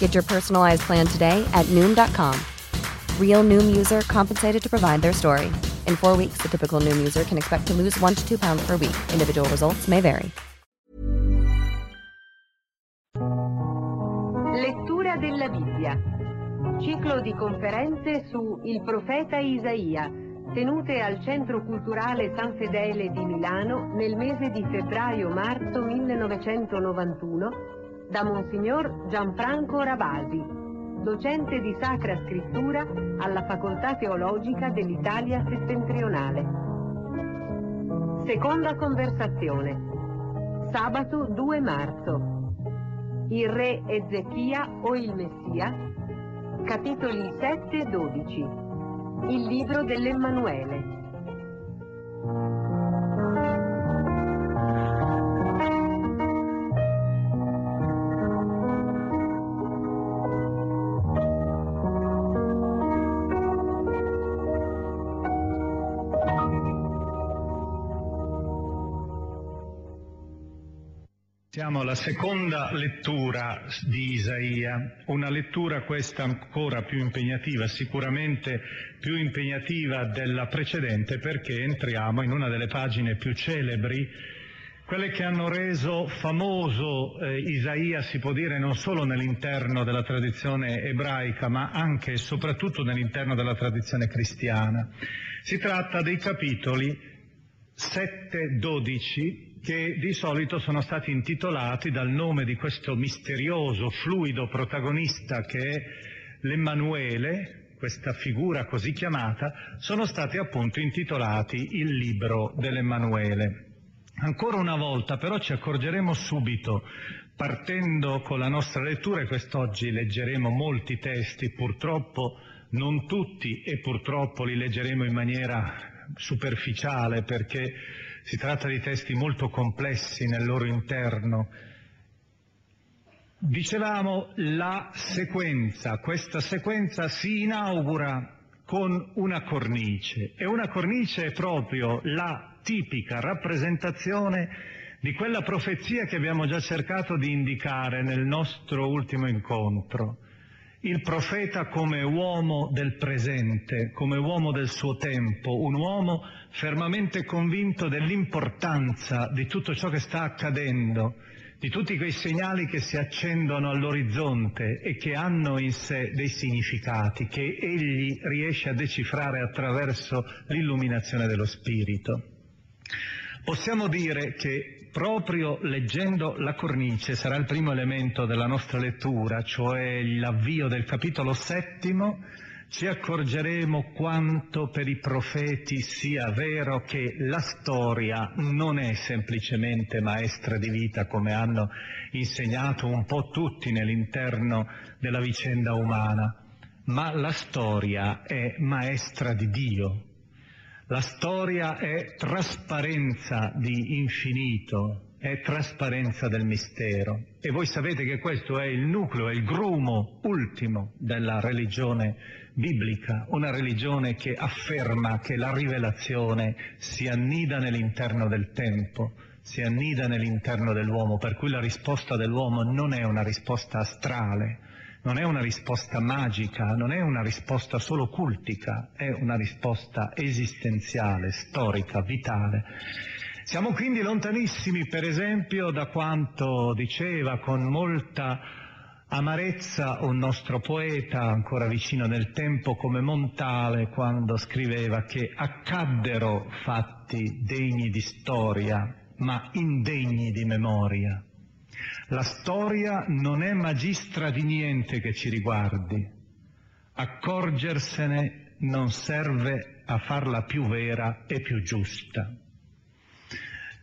Get your personalized plan today at Noom.com. Real Noom user compensated to provide their story. In four weeks, the typical Noom user can expect to lose one to two pounds per week. Individual results may vary. Lettura della Bibbia. Ciclo di conferenze su Il profeta Isaia, tenute al Centro Culturale San Fedele di Milano nel mese di febbraio-marzo 1991 da Monsignor Gianfranco Ravasi, docente di Sacra Scrittura alla Facoltà Teologica dell'Italia Settentrionale. Seconda conversazione. Sabato 2 marzo. Il re Ezechia o il Messia, capitoli 7 e 12. Il libro dell'Emmanuele. Siamo alla seconda lettura di Isaia, una lettura questa ancora più impegnativa, sicuramente più impegnativa della precedente perché entriamo in una delle pagine più celebri, quelle che hanno reso famoso eh, Isaia, si può dire, non solo nell'interno della tradizione ebraica, ma anche e soprattutto nell'interno della tradizione cristiana. Si tratta dei capitoli 7-12 che di solito sono stati intitolati dal nome di questo misterioso, fluido protagonista che è l'Emmanuele, questa figura così chiamata, sono stati appunto intitolati il libro dell'Emmanuele. Ancora una volta però ci accorgeremo subito, partendo con la nostra lettura, e quest'oggi leggeremo molti testi, purtroppo non tutti e purtroppo li leggeremo in maniera superficiale perché si tratta di testi molto complessi nel loro interno. Dicevamo la sequenza, questa sequenza si inaugura con una cornice. E una cornice è proprio la tipica rappresentazione di quella profezia che abbiamo già cercato di indicare nel nostro ultimo incontro. Il profeta come uomo del presente, come uomo del suo tempo, un uomo fermamente convinto dell'importanza di tutto ciò che sta accadendo, di tutti quei segnali che si accendono all'orizzonte e che hanno in sé dei significati che egli riesce a decifrare attraverso l'illuminazione dello spirito. Possiamo dire che proprio leggendo la cornice sarà il primo elemento della nostra lettura, cioè l'avvio del capitolo settimo, ci accorgeremo quanto per i profeti sia vero che la storia non è semplicemente maestra di vita come hanno insegnato un po' tutti nell'interno della vicenda umana, ma la storia è maestra di Dio, la storia è trasparenza di infinito, è trasparenza del mistero. E voi sapete che questo è il nucleo, è il grumo ultimo della religione biblica, una religione che afferma che la rivelazione si annida nell'interno del tempo, si annida nell'interno dell'uomo, per cui la risposta dell'uomo non è una risposta astrale, non è una risposta magica, non è una risposta solo cultica, è una risposta esistenziale, storica, vitale. Siamo quindi lontanissimi, per esempio, da quanto diceva con molta amarezza un nostro poeta ancora vicino nel tempo come Montale quando scriveva che accaddero fatti degni di storia ma indegni di memoria. La storia non è magistra di niente che ci riguardi. Accorgersene non serve a farla più vera e più giusta.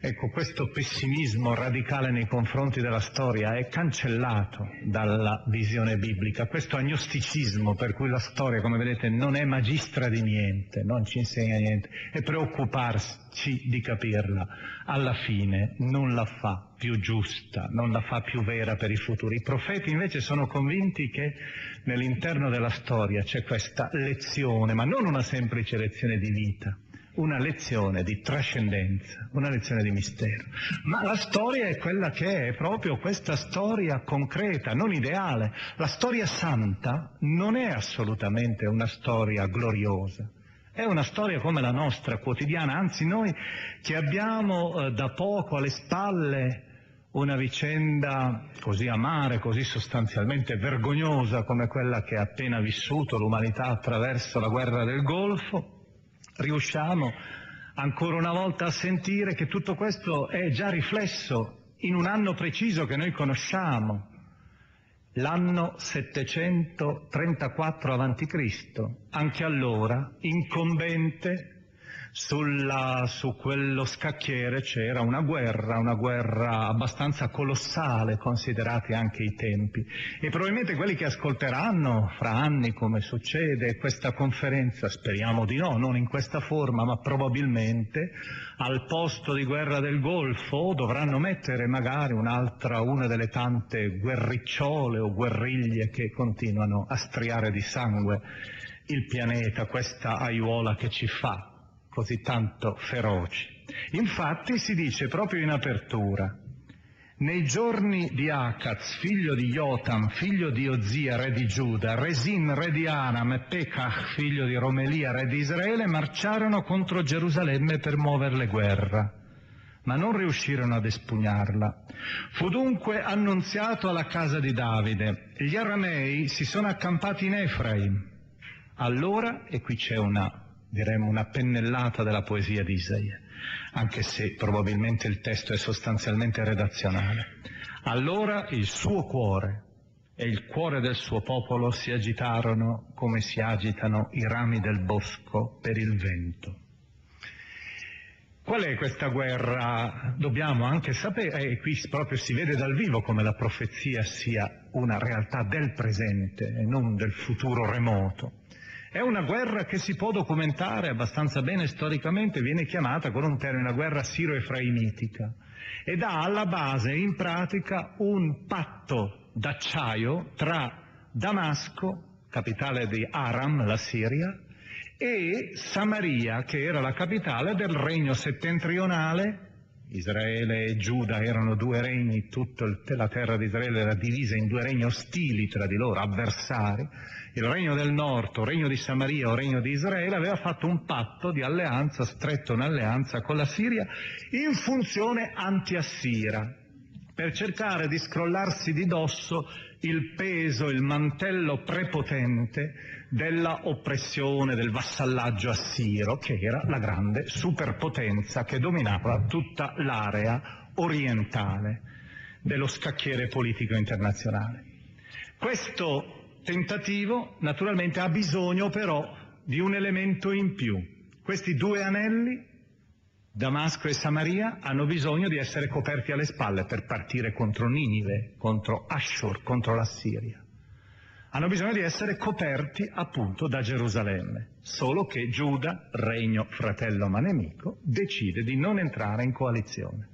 Ecco, questo pessimismo radicale nei confronti della storia è cancellato dalla visione biblica, questo agnosticismo per cui la storia, come vedete, non è magistra di niente, non ci insegna niente, e preoccuparci di capirla, alla fine non la fa più giusta, non la fa più vera per i futuri. I profeti invece sono convinti che nell'interno della storia c'è questa lezione, ma non una semplice lezione di vita, una lezione di trascendenza, una lezione di mistero. Ma la storia è quella che è, proprio questa storia concreta, non ideale. La storia santa non è assolutamente una storia gloriosa. È una storia come la nostra quotidiana, anzi noi che abbiamo eh, da poco alle spalle una vicenda così amara, così sostanzialmente vergognosa come quella che ha appena vissuto l'umanità attraverso la guerra del Golfo, riusciamo ancora una volta a sentire che tutto questo è già riflesso in un anno preciso che noi conosciamo, l'anno 734 a.C. Anche allora, incombente sulla, su quello scacchiere c'era una guerra, una guerra abbastanza colossale considerati anche i tempi. E probabilmente quelli che ascolteranno fra anni come succede questa conferenza, speriamo di no, non in questa forma, ma probabilmente al posto di guerra del Golfo dovranno mettere magari un'altra, una delle tante guerricciole o guerriglie che continuano a striare di sangue il pianeta, questa aiuola che ci fa così tanto feroci. Infatti si dice proprio in apertura, nei giorni di Acaz, figlio di Jotam, figlio di Ozia, re di Giuda, Resin, re di Aram e Pekach, figlio di Romelia, re di Israele, marciarono contro Gerusalemme per muoverle guerra, ma non riuscirono ad espugnarla. Fu dunque annunziato alla casa di Davide, gli aramei si sono accampati in Efraim. Allora, e qui c'è una diremmo una pennellata della poesia di Isaia, anche se probabilmente il testo è sostanzialmente redazionale. Allora il suo cuore e il cuore del suo popolo si agitarono come si agitano i rami del bosco per il vento. Qual è questa guerra? Dobbiamo anche sapere, e qui proprio si vede dal vivo come la profezia sia una realtà del presente e non del futuro remoto. È una guerra che si può documentare abbastanza bene storicamente, viene chiamata con un termine la guerra siro-efraimitica ed ha alla base in pratica un patto d'acciaio tra Damasco, capitale di Aram, la Siria, e Samaria, che era la capitale del regno settentrionale Israele e Giuda erano due regni, tutta la terra di Israele era divisa in due regni ostili tra di loro, avversari. Il regno del nord, o regno di Samaria o regno di Israele, aveva fatto un patto di alleanza, stretto un'alleanza con la Siria in funzione anti-assira, per cercare di scrollarsi di dosso il peso, il mantello prepotente della oppressione, del vassallaggio assiro, che era la grande superpotenza che dominava tutta l'area orientale dello scacchiere politico internazionale. Questo tentativo naturalmente ha bisogno però di un elemento in più. Questi due anelli, Damasco e Samaria, hanno bisogno di essere coperti alle spalle per partire contro Ninive, contro Ashur, contro la Siria hanno bisogno di essere coperti appunto da Gerusalemme, solo che Giuda, regno fratello ma nemico, decide di non entrare in coalizione.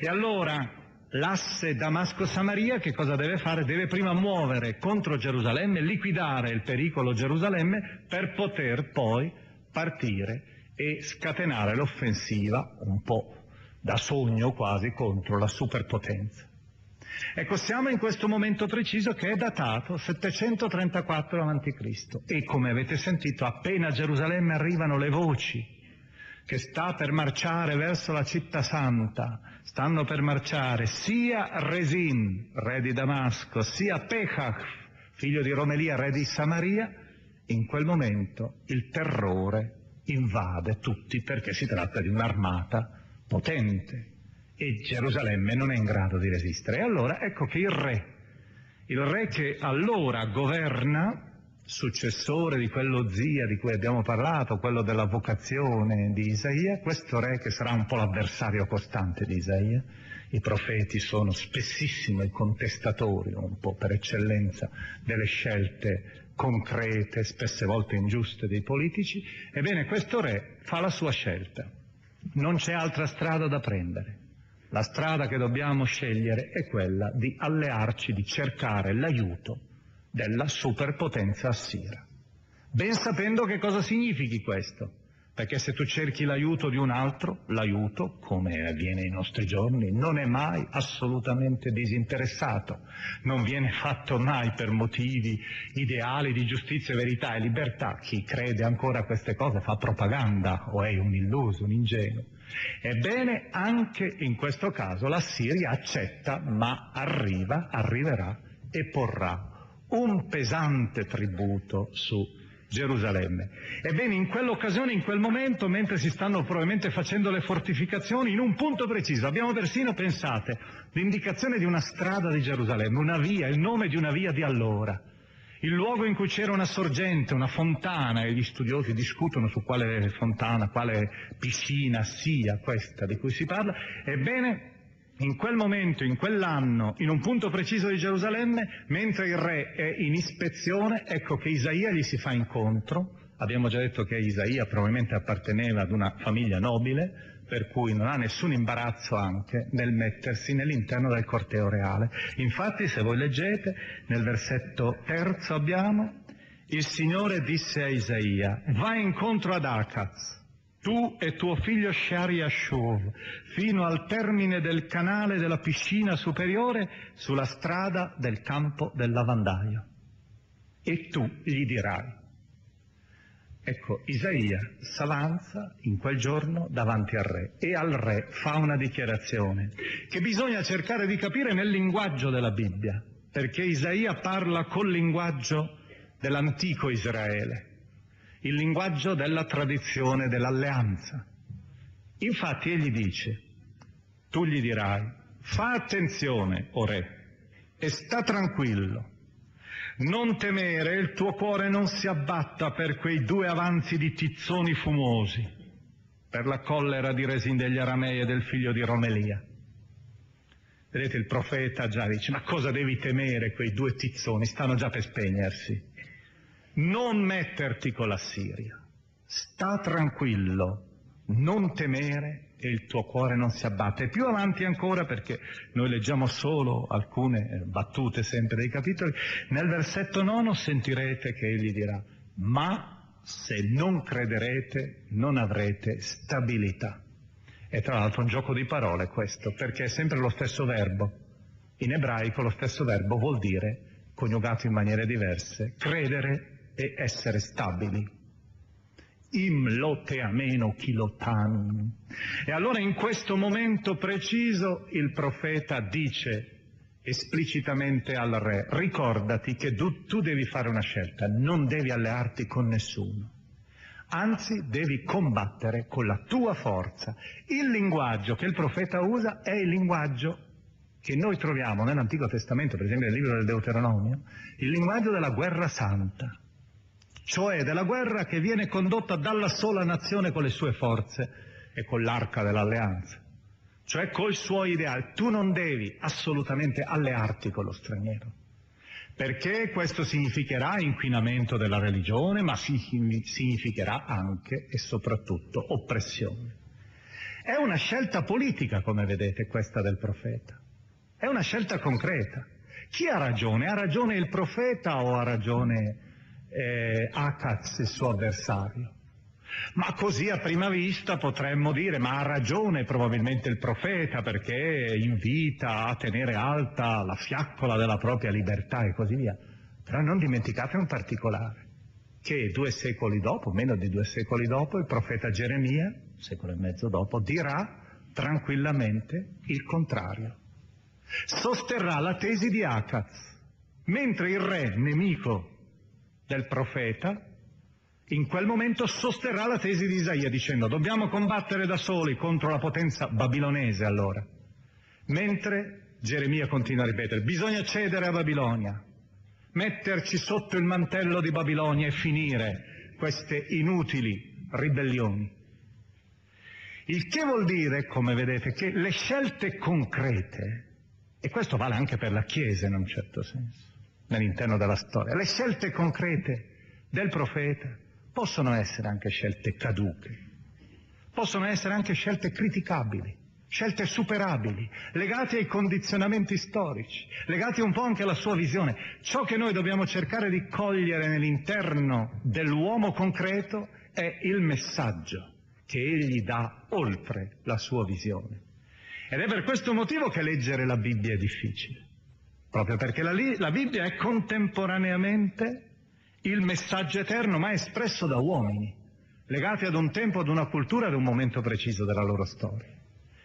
E allora l'asse Damasco-Samaria che cosa deve fare? Deve prima muovere contro Gerusalemme, liquidare il pericolo Gerusalemme per poter poi partire e scatenare l'offensiva un po' da sogno quasi contro la superpotenza. Ecco, siamo in questo momento preciso che è datato 734 a.C. e come avete sentito appena a Gerusalemme arrivano le voci che sta per marciare verso la città santa, stanno per marciare sia Resin, re di Damasco, sia Pechach, figlio di Romelia, re di Samaria, in quel momento il terrore invade tutti perché si tratta di un'armata potente e Gerusalemme non è in grado di resistere. E allora ecco che il re, il re che allora governa, successore di quello zia di cui abbiamo parlato, quello della vocazione di Isaia, questo re che sarà un po' l'avversario costante di Isaia, i profeti sono spessissimo i contestatori, un po' per eccellenza, delle scelte concrete, spesse volte ingiuste dei politici, ebbene questo re fa la sua scelta. Non c'è altra strada da prendere. La strada che dobbiamo scegliere è quella di allearci, di cercare l'aiuto della superpotenza assira. Ben sapendo che cosa significhi questo, perché se tu cerchi l'aiuto di un altro, l'aiuto, come avviene nei nostri giorni, non è mai assolutamente disinteressato, non viene fatto mai per motivi ideali di giustizia, verità e libertà. Chi crede ancora a queste cose fa propaganda o è un illuso, un ingenuo. Ebbene, anche in questo caso la Siria accetta, ma arriva, arriverà e porrà un pesante tributo su Gerusalemme. Ebbene, in quell'occasione, in quel momento, mentre si stanno probabilmente facendo le fortificazioni, in un punto preciso, abbiamo persino, pensate, l'indicazione di una strada di Gerusalemme, una via, il nome di una via di allora il luogo in cui c'era una sorgente, una fontana, e gli studiosi discutono su quale fontana, quale piscina sia questa di cui si parla, ebbene in quel momento, in quell'anno, in un punto preciso di Gerusalemme, mentre il re è in ispezione, ecco che Isaia gli si fa incontro, abbiamo già detto che Isaia probabilmente apparteneva ad una famiglia nobile, per cui non ha nessun imbarazzo anche nel mettersi nell'interno del corteo reale. Infatti, se voi leggete, nel versetto terzo abbiamo, il Signore disse a Isaia, vai incontro ad Acaz, tu e tuo figlio Shari Ashur, fino al termine del canale della piscina superiore sulla strada del campo del lavandaio. E tu gli dirai, Ecco, Isaia s'avanza in quel giorno davanti al re e al re fa una dichiarazione che bisogna cercare di capire nel linguaggio della Bibbia, perché Isaia parla col linguaggio dell'antico Israele, il linguaggio della tradizione dell'alleanza. Infatti egli dice, tu gli dirai, fa attenzione, o re, e sta tranquillo, non temere, il tuo cuore non si abbatta per quei due avanzi di tizzoni fumosi, per la collera di Resin degli Aramei e del figlio di Romelia. Vedete, il profeta già dice, ma cosa devi temere quei due tizzoni? Stanno già per spegnersi. Non metterti con la Siria. Sta tranquillo, non temere e il tuo cuore non si abbatte. E più avanti ancora, perché noi leggiamo solo alcune eh, battute sempre dei capitoli, nel versetto nono sentirete che egli dirà, ma se non crederete non avrete stabilità. E tra l'altro un gioco di parole questo, perché è sempre lo stesso verbo. In ebraico lo stesso verbo vuol dire, coniugato in maniere diverse, credere e essere stabili im lote ameno chilotanum. E allora in questo momento preciso il profeta dice esplicitamente al re, ricordati che tu, tu devi fare una scelta, non devi allearti con nessuno, anzi devi combattere con la tua forza. Il linguaggio che il profeta usa è il linguaggio che noi troviamo nell'Antico Testamento, per esempio nel libro del Deuteronomio, il linguaggio della guerra santa cioè della guerra che viene condotta dalla sola nazione con le sue forze e con l'arca dell'alleanza, cioè col suo ideale. Tu non devi assolutamente allearti con lo straniero, perché questo significherà inquinamento della religione, ma significherà anche e soprattutto oppressione. È una scelta politica, come vedete, questa del profeta. È una scelta concreta. Chi ha ragione? Ha ragione il profeta o ha ragione eh, Akaz, il suo avversario. Ma così a prima vista potremmo dire, ma ha ragione probabilmente il profeta perché invita a tenere alta la fiaccola della propria libertà e così via. Però non dimenticate un particolare, che due secoli dopo, meno di due secoli dopo, il profeta Geremia, un secolo e mezzo dopo, dirà tranquillamente il contrario. Sosterrà la tesi di Acaz, mentre il re nemico del profeta in quel momento sosterrà la tesi di Isaia dicendo dobbiamo combattere da soli contro la potenza babilonese allora, mentre Geremia continua a ripetere bisogna cedere a Babilonia, metterci sotto il mantello di Babilonia e finire queste inutili ribellioni. Il che vuol dire, come vedete, che le scelte concrete, e questo vale anche per la Chiesa in un certo senso, nell'interno della storia, le scelte concrete del profeta possono essere anche scelte caduche, possono essere anche scelte criticabili, scelte superabili, legate ai condizionamenti storici, legate un po' anche alla sua visione. Ciò che noi dobbiamo cercare di cogliere nell'interno dell'uomo concreto è il messaggio che egli dà oltre la sua visione. Ed è per questo motivo che leggere la Bibbia è difficile, proprio perché la, la Bibbia è contemporaneamente il messaggio eterno ma espresso da uomini, legati ad un tempo, ad una cultura, ad un momento preciso della loro storia.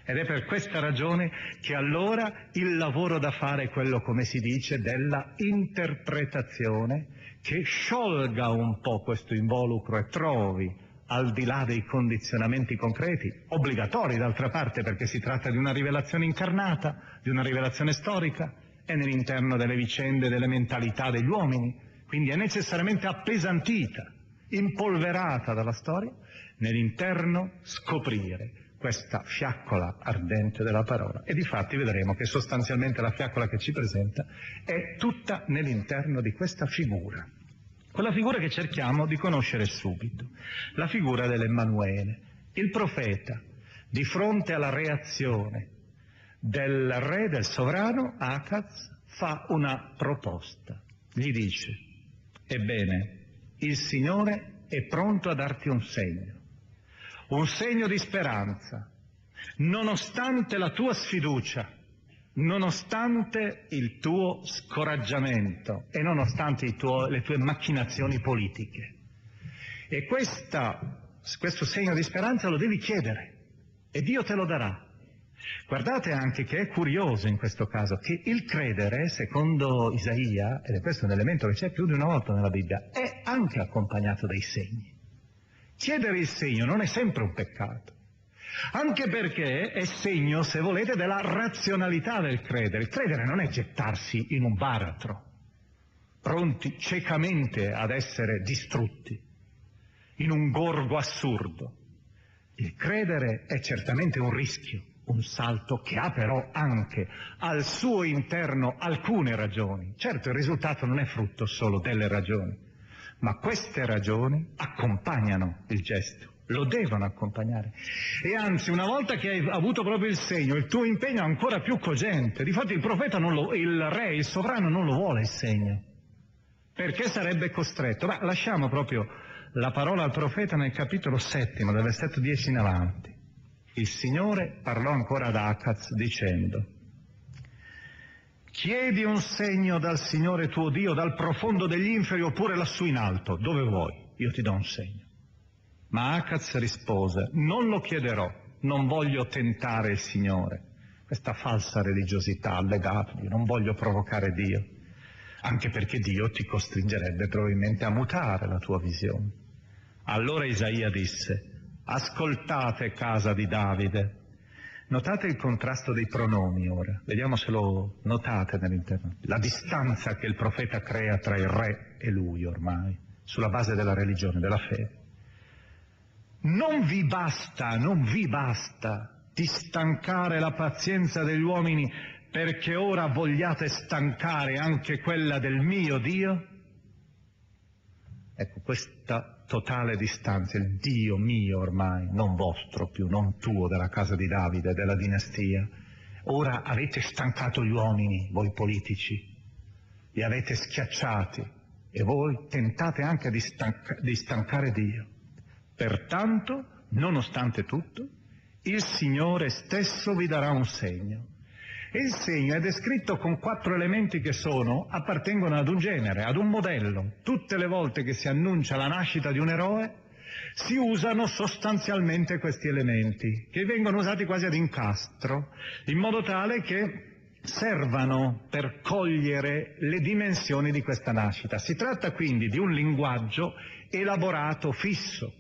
Ed è per questa ragione che allora il lavoro da fare è quello, come si dice, della interpretazione che sciolga un po' questo involucro e trovi al di là dei condizionamenti concreti, obbligatori d'altra parte perché si tratta di una rivelazione incarnata, di una rivelazione storica, è nell'interno delle vicende, delle mentalità degli uomini, quindi è necessariamente appesantita, impolverata dalla storia, nell'interno scoprire questa fiaccola ardente della parola. E difatti vedremo che sostanzialmente la fiaccola che ci presenta è tutta nell'interno di questa figura quella figura che cerchiamo di conoscere subito, la figura dell'Emmanuele, il profeta, di fronte alla reazione del re, del sovrano, Akaz, fa una proposta. Gli dice, ebbene, il Signore è pronto a darti un segno, un segno di speranza, nonostante la tua sfiducia, nonostante il tuo scoraggiamento e nonostante tuo, le tue macchinazioni politiche. E questa, questo segno di speranza lo devi chiedere e Dio te lo darà. Guardate anche che è curioso in questo caso che il credere, secondo Isaia, ed è questo un elemento che c'è più di una volta nella Bibbia, è anche accompagnato dai segni. Chiedere il segno non è sempre un peccato. Anche perché è segno, se volete, della razionalità del credere. Il credere non è gettarsi in un baratro, pronti ciecamente ad essere distrutti, in un gorgo assurdo. Il credere è certamente un rischio, un salto che ha però anche al suo interno alcune ragioni. Certo il risultato non è frutto solo delle ragioni, ma queste ragioni accompagnano il gesto lo devono accompagnare. E anzi, una volta che hai avuto proprio il segno, il tuo impegno è ancora più cogente. Difatti il profeta lo, il re, il sovrano non lo vuole il segno. Perché sarebbe costretto? Ma lasciamo proprio la parola al profeta nel capitolo settimo, dal versetto 10 in avanti. Il Signore parlò ancora ad Acaz dicendo, chiedi un segno dal Signore tuo Dio, dal profondo degli inferi oppure lassù in alto, dove vuoi, io ti do un segno. Ma Acaz rispose, non lo chiederò, non voglio tentare il Signore. Questa falsa religiosità allegata, non voglio provocare Dio, anche perché Dio ti costringerebbe probabilmente a mutare la tua visione. Allora Isaia disse, ascoltate casa di Davide. Notate il contrasto dei pronomi ora, vediamo se lo notate nell'interno. La distanza che il profeta crea tra il re e lui ormai, sulla base della religione, della fede. Non vi basta, non vi basta di stancare la pazienza degli uomini perché ora vogliate stancare anche quella del mio Dio? Ecco, questa totale distanza, il Dio mio ormai, non vostro più, non tuo, della casa di Davide, della dinastia. Ora avete stancato gli uomini, voi politici, li avete schiacciati e voi tentate anche di, stanca- di stancare Dio Pertanto, nonostante tutto, il Signore stesso vi darà un segno. E il segno è descritto con quattro elementi che sono, appartengono ad un genere, ad un modello. Tutte le volte che si annuncia la nascita di un eroe, si usano sostanzialmente questi elementi, che vengono usati quasi ad incastro, in modo tale che servano per cogliere le dimensioni di questa nascita. Si tratta quindi di un linguaggio elaborato, fisso,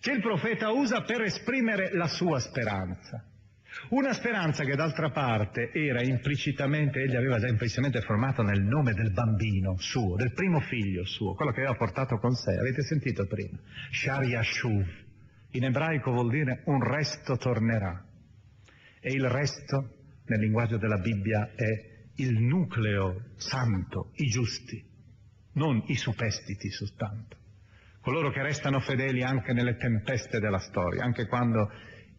che il profeta usa per esprimere la sua speranza. Una speranza che d'altra parte era implicitamente, egli aveva già implicitamente formato nel nome del bambino suo, del primo figlio suo, quello che aveva portato con sé. Avete sentito prima? Shari Yashuv. In ebraico vuol dire un resto tornerà. E il resto, nel linguaggio della Bibbia, è il nucleo santo, i giusti, non i superstiti soltanto. Coloro che restano fedeli anche nelle tempeste della storia, anche quando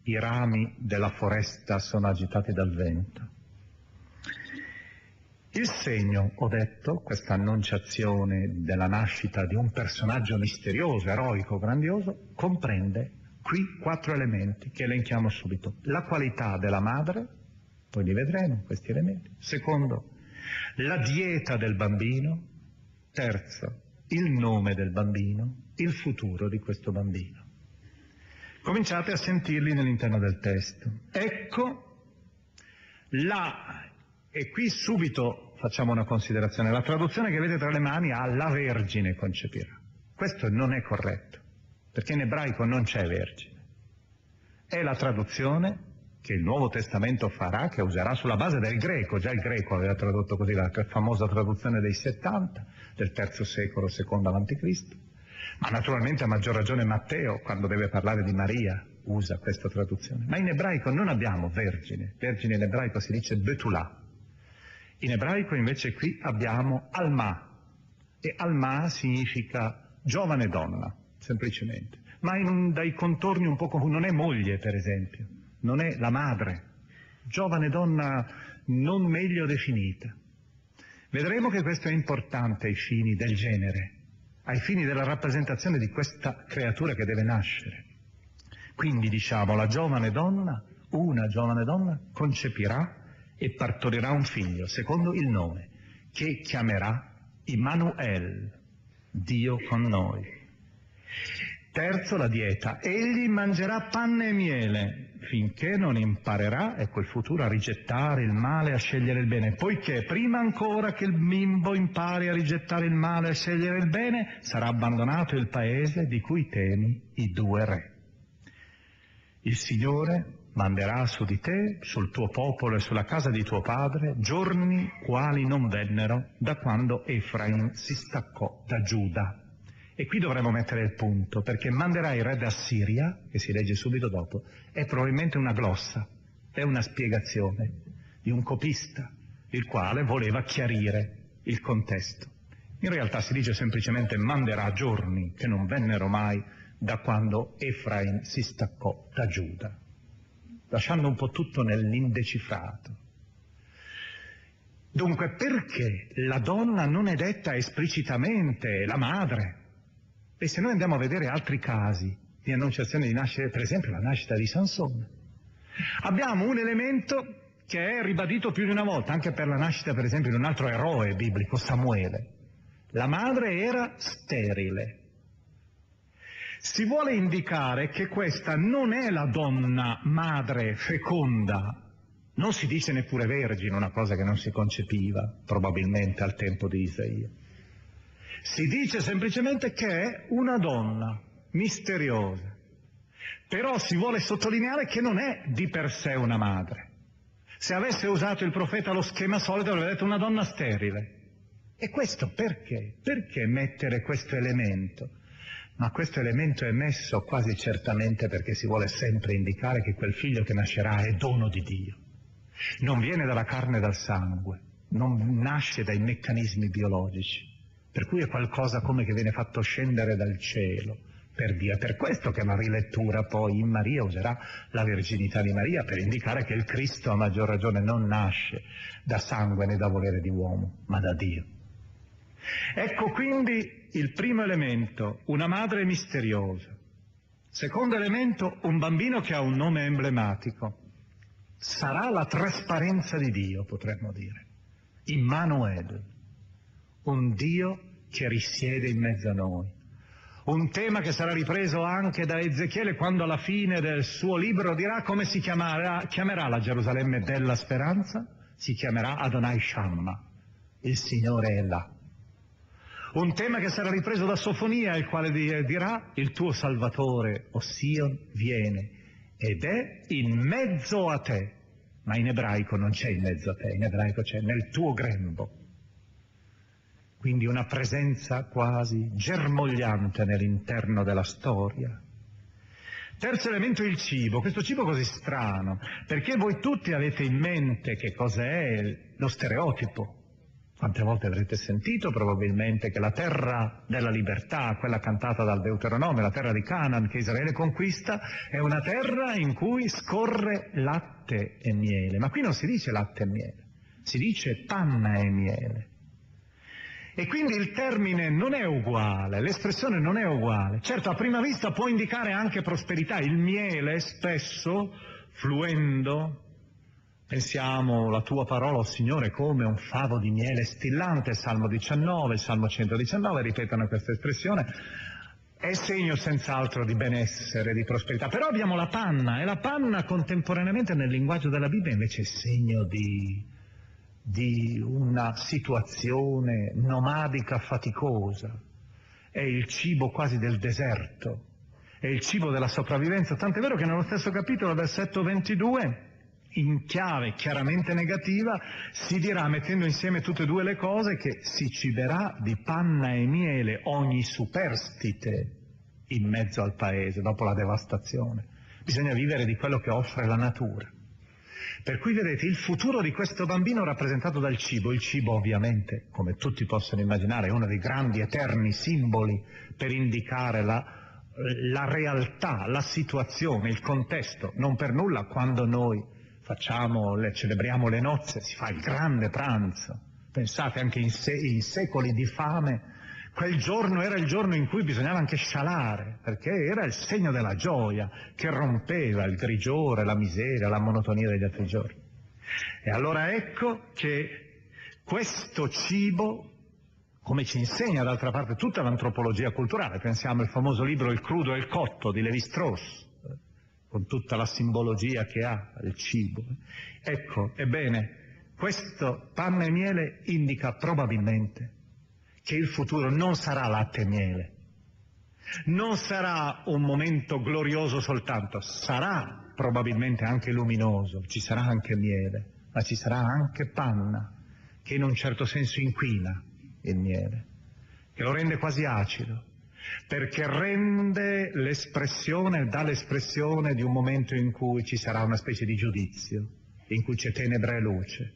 i rami della foresta sono agitati dal vento. Il segno, ho detto, questa annunciazione della nascita di un personaggio misterioso, eroico, grandioso, comprende qui quattro elementi che elenchiamo subito. La qualità della madre, poi li vedremo questi elementi. Secondo, la dieta del bambino. Terzo, il nome del bambino, il futuro di questo bambino. Cominciate a sentirli nell'interno del testo. Ecco la, e qui subito facciamo una considerazione, la traduzione che avete tra le mani ha la Vergine concepirà. Questo non è corretto, perché in ebraico non c'è Vergine. È la traduzione che il Nuovo Testamento farà, che userà sulla base del greco, già il greco aveva tradotto così la famosa traduzione dei 70 del terzo secolo secondo avanti Cristo ma naturalmente a maggior ragione Matteo, quando deve parlare di Maria, usa questa traduzione. Ma in ebraico non abbiamo vergine. Vergine in ebraico si dice betulà. In ebraico invece qui abbiamo alma. E alma significa giovane donna, semplicemente. Ma un, dai contorni un po' non è moglie, per esempio. Non è la madre. Giovane donna non meglio definita. Vedremo che questo è importante ai fini del genere ai fini della rappresentazione di questa creatura che deve nascere. Quindi diciamo la giovane donna, una giovane donna, concepirà e partorirà un figlio, secondo il nome, che chiamerà Immanuel, Dio con noi. Terzo, la dieta. Egli mangerà panne e miele finché non imparerà, ecco il futuro, a rigettare il male e a scegliere il bene. Poiché prima ancora che il bimbo impari a rigettare il male e a scegliere il bene, sarà abbandonato il paese di cui temi i due re. Il Signore manderà su di te, sul tuo popolo e sulla casa di tuo padre, giorni quali non vennero da quando Efraim si staccò da Giuda e qui dovremmo mettere il punto, perché manderà il re d'Assiria, che si legge subito dopo, è probabilmente una glossa, è una spiegazione di un copista, il quale voleva chiarire il contesto. In realtà si dice semplicemente manderà giorni che non vennero mai da quando Efraim si staccò da Giuda, lasciando un po' tutto nell'indecifrato. Dunque perché la donna non è detta esplicitamente la madre? E se noi andiamo a vedere altri casi di annunciazione di nascita, per esempio la nascita di Sansone, abbiamo un elemento che è ribadito più di una volta, anche per la nascita per esempio di un altro eroe biblico, Samuele. La madre era sterile. Si vuole indicare che questa non è la donna madre feconda, non si dice neppure vergine, una cosa che non si concepiva probabilmente al tempo di Isaia. Si dice semplicemente che è una donna misteriosa. Però si vuole sottolineare che non è di per sé una madre. Se avesse usato il profeta lo schema solito avrebbe detto una donna sterile. E questo perché? Perché mettere questo elemento? Ma questo elemento è messo quasi certamente perché si vuole sempre indicare che quel figlio che nascerà è dono di Dio. Non viene dalla carne e dal sangue, non nasce dai meccanismi biologici, per cui è qualcosa come che viene fatto scendere dal cielo per Dio. È per questo che la rilettura poi in Maria userà la virginità di Maria per indicare che il Cristo a maggior ragione non nasce da sangue né da volere di uomo, ma da Dio. Ecco quindi il primo elemento, una madre misteriosa. Secondo elemento, un bambino che ha un nome emblematico. Sarà la trasparenza di Dio, potremmo dire. Immanuel, un Dio che risiede in mezzo a noi. Un tema che sarà ripreso anche da Ezechiele quando alla fine del suo libro dirà come si chiamerà, chiamerà la Gerusalemme della speranza? Si chiamerà Adonai Shamma, il Signore è là. Un tema che sarà ripreso da Sofonia, il quale dirà il tuo Salvatore, o viene ed è in mezzo a te. Ma in ebraico non c'è in mezzo a te, in ebraico c'è nel tuo grembo quindi una presenza quasi germogliante nell'interno della storia. Terzo elemento il cibo, questo cibo così strano, perché voi tutti avete in mente che cos'è lo stereotipo. Quante volte avrete sentito probabilmente che la terra della libertà, quella cantata dal Deuteronomio, la terra di Canaan che Israele conquista, è una terra in cui scorre latte e miele. Ma qui non si dice latte e miele, si dice panna e miele. E quindi il termine non è uguale, l'espressione non è uguale. Certo, a prima vista può indicare anche prosperità. Il miele spesso, fluendo, pensiamo la tua parola, oh Signore, come un favo di miele stillante, Salmo 19, Salmo 119 ripetono questa espressione, è segno senz'altro di benessere, di prosperità. Però abbiamo la panna, e la panna contemporaneamente nel linguaggio della Bibbia invece è segno di di una situazione nomadica faticosa, è il cibo quasi del deserto, è il cibo della sopravvivenza, tant'è vero che nello stesso capitolo, versetto 22, in chiave chiaramente negativa, si dirà, mettendo insieme tutte e due le cose, che si ciberà di panna e miele ogni superstite in mezzo al paese, dopo la devastazione. Bisogna vivere di quello che offre la natura. Per cui vedete il futuro di questo bambino rappresentato dal cibo, il cibo ovviamente, come tutti possono immaginare, è uno dei grandi eterni simboli per indicare la, la realtà, la situazione, il contesto. Non per nulla quando noi facciamo, le, celebriamo le nozze si fa il grande pranzo. Pensate anche in, se, in secoli di fame Quel giorno era il giorno in cui bisognava anche scialare, perché era il segno della gioia che rompeva il grigiore, la miseria, la monotonia degli altri giorni. E allora ecco che questo cibo, come ci insegna d'altra parte tutta l'antropologia culturale, pensiamo al famoso libro Il crudo e il cotto di Levi-Strauss, con tutta la simbologia che ha il cibo. Ecco, ebbene, questo panna e miele indica probabilmente che il futuro non sarà latte e miele, non sarà un momento glorioso soltanto, sarà probabilmente anche luminoso, ci sarà anche miele, ma ci sarà anche panna, che in un certo senso inquina il miele, che lo rende quasi acido, perché rende l'espressione, dà l'espressione di un momento in cui ci sarà una specie di giudizio, in cui c'è tenebra e luce,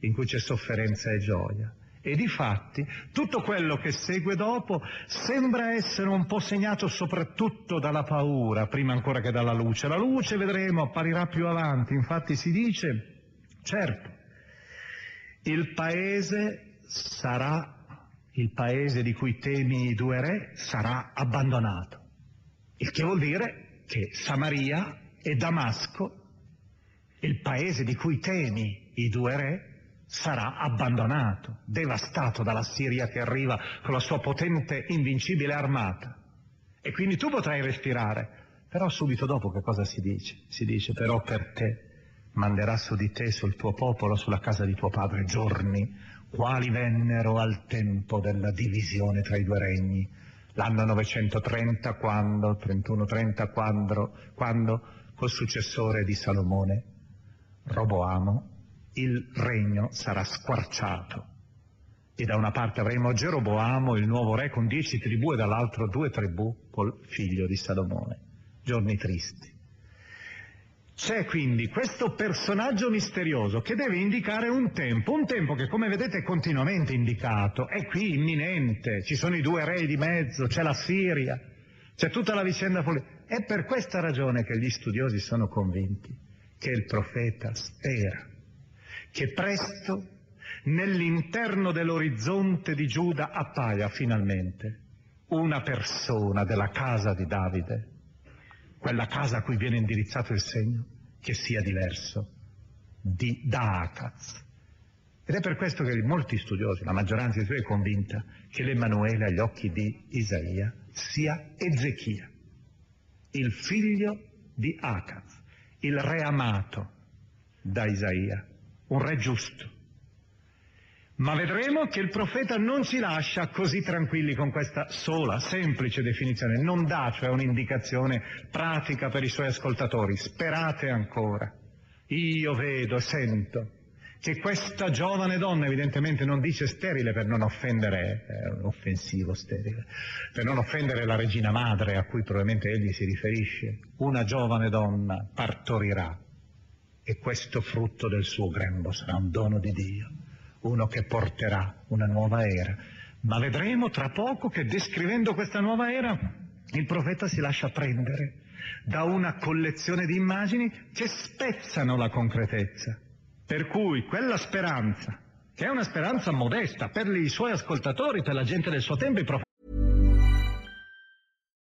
in cui c'è sofferenza e gioia. E di fatti tutto quello che segue dopo sembra essere un po' segnato soprattutto dalla paura, prima ancora che dalla luce. La luce, vedremo, apparirà più avanti. Infatti si dice, certo, il paese sarà, il paese di cui temi i due re, sarà abbandonato. Il che vuol dire che Samaria e Damasco, il paese di cui temi i due re, sarà abbandonato, devastato dalla Siria che arriva con la sua potente, invincibile armata. E quindi tu potrai respirare. Però subito dopo che cosa si dice? Si dice però per te manderà su di te, sul tuo popolo, sulla casa di tuo padre, giorni quali vennero al tempo della divisione tra i due regni. L'anno 930 quando, 3130 quando, quando col successore di Salomone, Roboamo, il regno sarà squarciato. E da una parte avremo Geroboamo, il nuovo re con dieci tribù, e dall'altro due tribù col figlio di Salomone. Giorni tristi. C'è quindi questo personaggio misterioso che deve indicare un tempo, un tempo che come vedete è continuamente indicato, è qui imminente, ci sono i due re di mezzo, c'è la Siria, c'è tutta la vicenda politica. È per questa ragione che gli studiosi sono convinti che il profeta spera che presto nell'interno dell'orizzonte di Giuda appaia finalmente una persona della casa di Davide quella casa a cui viene indirizzato il segno, che sia diverso di, da Akaz. Ed è per questo che molti studiosi, la maggioranza di suoi è convinta che l'Emanuele agli occhi di Isaia sia Ezechia, il figlio di Akaz, il re amato da Isaia, un re giusto. Ma vedremo che il profeta non ci lascia così tranquilli con questa sola, semplice definizione, non dà cioè un'indicazione pratica per i suoi ascoltatori. Sperate ancora. Io vedo e sento che questa giovane donna evidentemente non dice sterile per non offendere, è un offensivo sterile, per non offendere la regina madre a cui probabilmente egli si riferisce, una giovane donna partorirà e questo frutto del suo grembo sarà un dono di Dio, uno che porterà una nuova era. Ma vedremo tra poco che descrivendo questa nuova era il profeta si lascia prendere da una collezione di immagini che spezzano la concretezza per cui quella speranza, che è una speranza modesta per i suoi ascoltatori, per la gente del suo tempo, i profeti.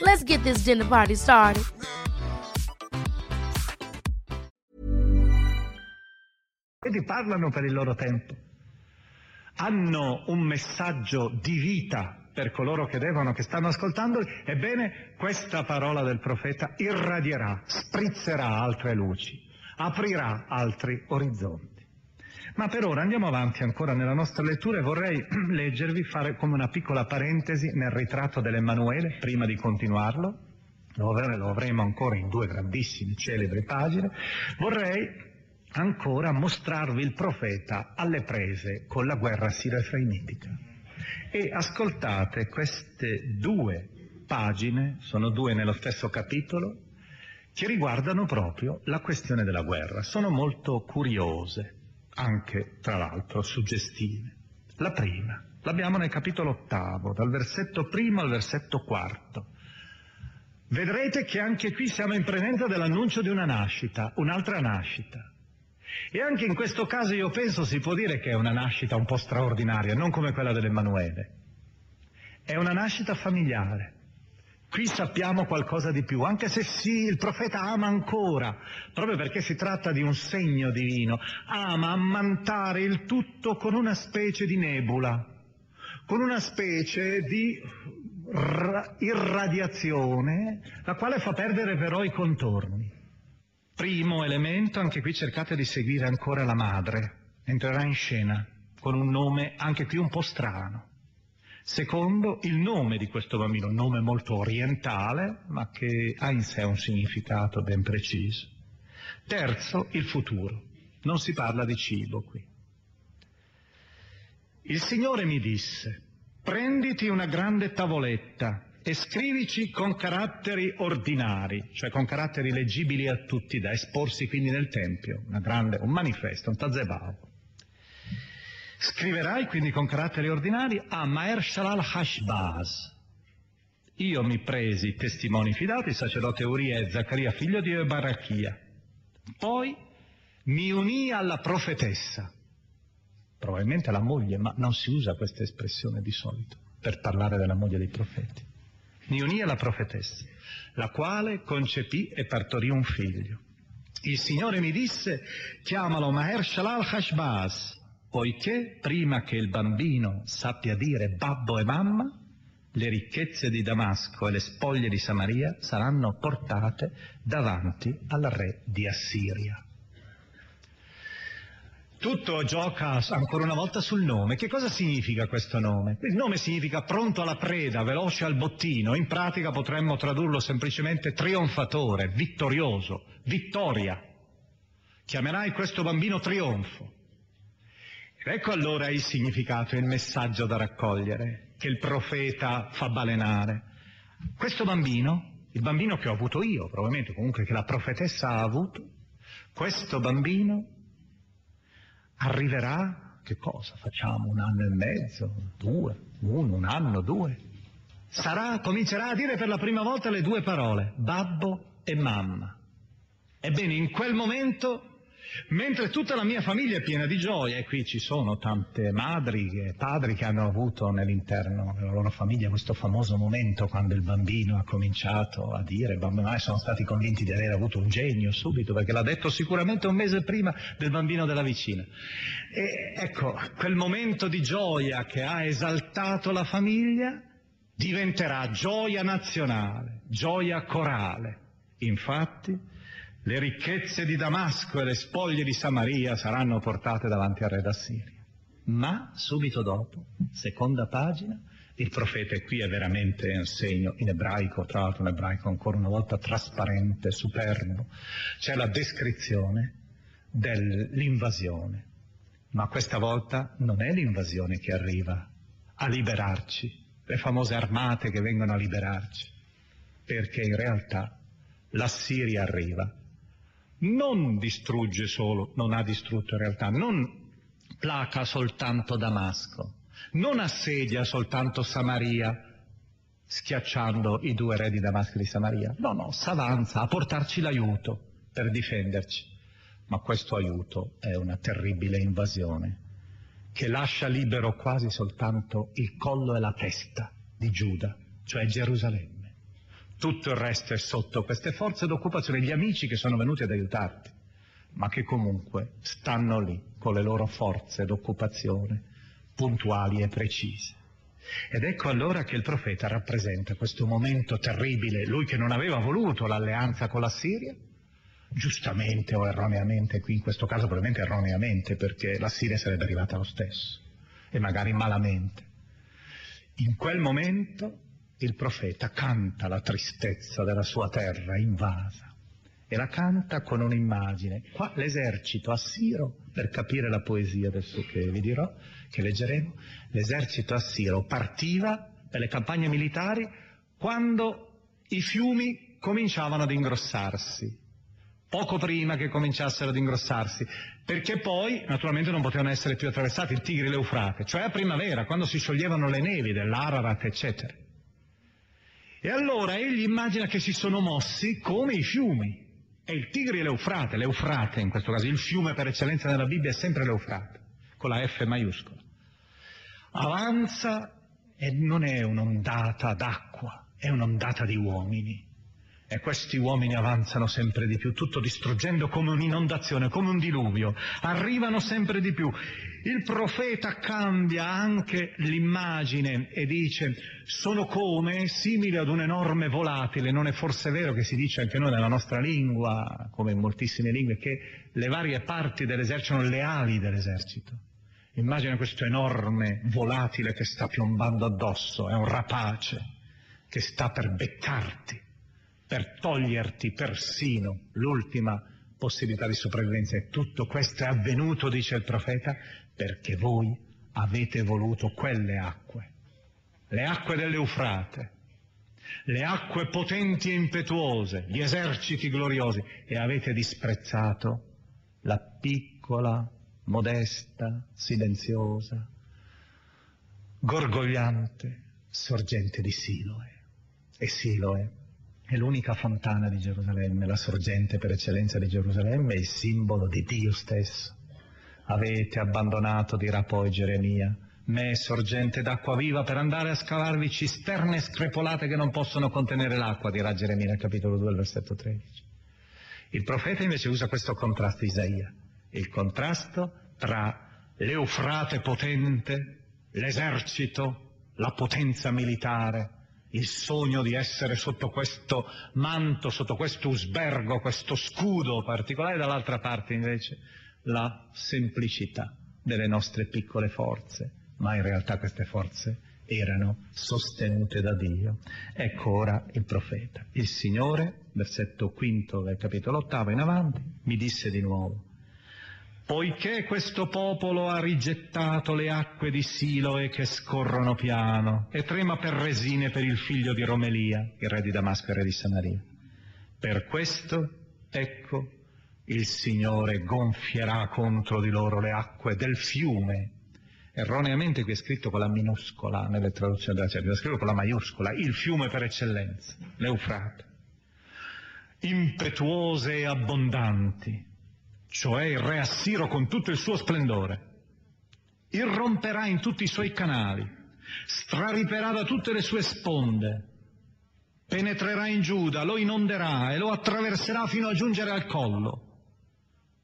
Let's get this dinner party started. Vedi, parlano per il loro tempo. Hanno un messaggio di vita per coloro che devono, che stanno ascoltando. Ebbene, questa parola del profeta irradierà, sprizzerà altre luci, aprirà altri orizzonti. Ma per ora andiamo avanti ancora nella nostra lettura e vorrei leggervi, fare come una piccola parentesi nel ritratto dell'Emanuele, prima di continuarlo, lo avremo ancora in due grandissime, celebri pagine, vorrei ancora mostrarvi il profeta alle prese con la guerra siro-efraimitica. E ascoltate queste due pagine, sono due nello stesso capitolo, che riguardano proprio la questione della guerra. Sono molto curiose anche tra l'altro suggestive. La prima, l'abbiamo nel capitolo ottavo, dal versetto primo al versetto quarto. Vedrete che anche qui siamo in presenza dell'annuncio di una nascita, un'altra nascita. E anche in questo caso io penso si può dire che è una nascita un po' straordinaria, non come quella dell'Emanuele. È una nascita familiare. Qui sappiamo qualcosa di più, anche se sì, il profeta ama ancora, proprio perché si tratta di un segno divino, ama ammantare il tutto con una specie di nebula, con una specie di irradiazione, la quale fa perdere però i contorni. Primo elemento, anche qui cercate di seguire ancora la madre, entrerà in scena con un nome anche qui un po' strano. Secondo, il nome di questo bambino, un nome molto orientale, ma che ha in sé un significato ben preciso. Terzo, il futuro. Non si parla di cibo qui. Il Signore mi disse, prenditi una grande tavoletta e scrivici con caratteri ordinari, cioè con caratteri leggibili a tutti, da esporsi quindi nel Tempio, grande, un manifesto, un tazebao. Scriverai quindi con caratteri ordinari a Maer Shalal Hashbaz. Io mi presi testimoni fidati, sacerdote Uria e Zaccaria, figlio di Ebarachia. Poi mi unì alla profetessa, probabilmente la moglie, ma non si usa questa espressione di solito per parlare della moglie dei profeti. Mi unì alla profetessa, la quale concepì e partorì un figlio. Il Signore mi disse, chiamalo Maher Shalal Hashbaz, poiché prima che il bambino sappia dire babbo e mamma, le ricchezze di Damasco e le spoglie di Samaria saranno portate davanti al re di Assiria. Tutto gioca ancora una volta sul nome. Che cosa significa questo nome? Il nome significa pronto alla preda, veloce al bottino. In pratica potremmo tradurlo semplicemente trionfatore, vittorioso, vittoria. Chiamerai questo bambino trionfo. Ecco allora il significato e il messaggio da raccogliere che il profeta fa balenare. Questo bambino, il bambino che ho avuto io, probabilmente comunque che la profetessa ha avuto, questo bambino arriverà, che cosa facciamo, un anno e mezzo, due, uno, un anno, due. Sarà, comincerà a dire per la prima volta le due parole, babbo e mamma. Ebbene, in quel momento Mentre tutta la mia famiglia è piena di gioia, e qui ci sono tante madri e padri che hanno avuto nell'interno della loro famiglia questo famoso momento quando il bambino ha cominciato a dire, bambino, sono stati convinti di aver avuto un genio subito, perché l'ha detto sicuramente un mese prima del bambino della vicina. E ecco, quel momento di gioia che ha esaltato la famiglia diventerà gioia nazionale, gioia corale. Infatti, le ricchezze di Damasco e le spoglie di Samaria saranno portate davanti al re d'Assiria. Ma subito dopo, seconda pagina, il profeta e qui è veramente un segno in ebraico, tra l'altro un ebraico ancora una volta trasparente, superbo, c'è la descrizione dell'invasione. Ma questa volta non è l'invasione che arriva a liberarci, le famose armate che vengono a liberarci, perché in realtà la Siria arriva non distrugge solo, non ha distrutto in realtà, non placa soltanto Damasco, non assedia soltanto Samaria, schiacciando i due re di Damasco e di Samaria. No, no, s'avanza a portarci l'aiuto per difenderci. Ma questo aiuto è una terribile invasione che lascia libero quasi soltanto il collo e la testa di Giuda, cioè Gerusalemme. Tutto il resto è sotto queste forze d'occupazione, gli amici che sono venuti ad aiutarti, ma che comunque stanno lì con le loro forze d'occupazione puntuali e precise. Ed ecco allora che il profeta rappresenta questo momento terribile, lui che non aveva voluto l'alleanza con la Siria, giustamente o erroneamente, qui in questo caso probabilmente erroneamente, perché la Siria sarebbe arrivata lo stesso, e magari malamente. In quel momento il profeta canta la tristezza della sua terra invasa e la canta con un'immagine. Qua l'esercito assiro, per capire la poesia adesso che vi dirò, che leggeremo, l'esercito assiro partiva per le campagne militari quando i fiumi cominciavano ad ingrossarsi, poco prima che cominciassero ad ingrossarsi, perché poi naturalmente non potevano essere più attraversati il Tigri e l'Eufrate, cioè a primavera, quando si scioglievano le nevi dell'Ararat, eccetera. E allora egli immagina che si sono mossi come i fiumi. E il Tigri e l'Eufrate, l'Eufrate in questo caso, il fiume per eccellenza nella Bibbia è sempre l'Eufrate, con la F maiuscola. Avanza e non è un'ondata d'acqua, è un'ondata di uomini. E questi uomini avanzano sempre di più, tutto distruggendo come un'inondazione, come un diluvio. Arrivano sempre di più. Il profeta cambia anche l'immagine e dice sono come simili ad un enorme volatile. Non è forse vero che si dice anche noi nella nostra lingua, come in moltissime lingue, che le varie parti dell'esercito sono le ali dell'esercito. Immagina questo enorme volatile che sta piombando addosso, è un rapace che sta per beccarti per toglierti persino l'ultima possibilità di sopravvivenza. E tutto questo è avvenuto, dice il profeta, perché voi avete voluto quelle acque, le acque dell'Eufrate, le acque potenti e impetuose, gli eserciti gloriosi, e avete disprezzato la piccola, modesta, silenziosa, gorgogliante sorgente di Siloe. E Siloe è l'unica fontana di Gerusalemme, la sorgente per eccellenza di Gerusalemme, il simbolo di Dio stesso. Avete abbandonato, dirà poi Geremia, me sorgente d'acqua viva per andare a scavarvi cisterne screpolate che non possono contenere l'acqua, dirà Geremia capitolo 2, versetto 13. Il profeta invece usa questo contrasto Isaia, il contrasto tra l'Eufrate potente, l'esercito, la potenza militare, il sogno di essere sotto questo manto, sotto questo usbergo, questo scudo particolare, dall'altra parte invece la semplicità delle nostre piccole forze, ma in realtà queste forze erano sostenute da Dio. Ecco ora il profeta. Il Signore, versetto quinto del capitolo ottavo in avanti, mi disse di nuovo, poiché questo popolo ha rigettato le acque di Siloe che scorrono piano e trema per resine per il figlio di Romelia, il re di Damasco e re di Samaria. Per questo, ecco, il Signore gonfierà contro di loro le acque del fiume. Erroneamente qui è scritto con la minuscola nelle traduzioni della Cervia, è scritto con la maiuscola, il fiume per eccellenza, l'Eufrate. Impetuose e abbondanti, cioè il re Assiro con tutto il suo splendore, irromperà in tutti i suoi canali, strariperà da tutte le sue sponde, penetrerà in Giuda, lo inonderà e lo attraverserà fino a giungere al collo.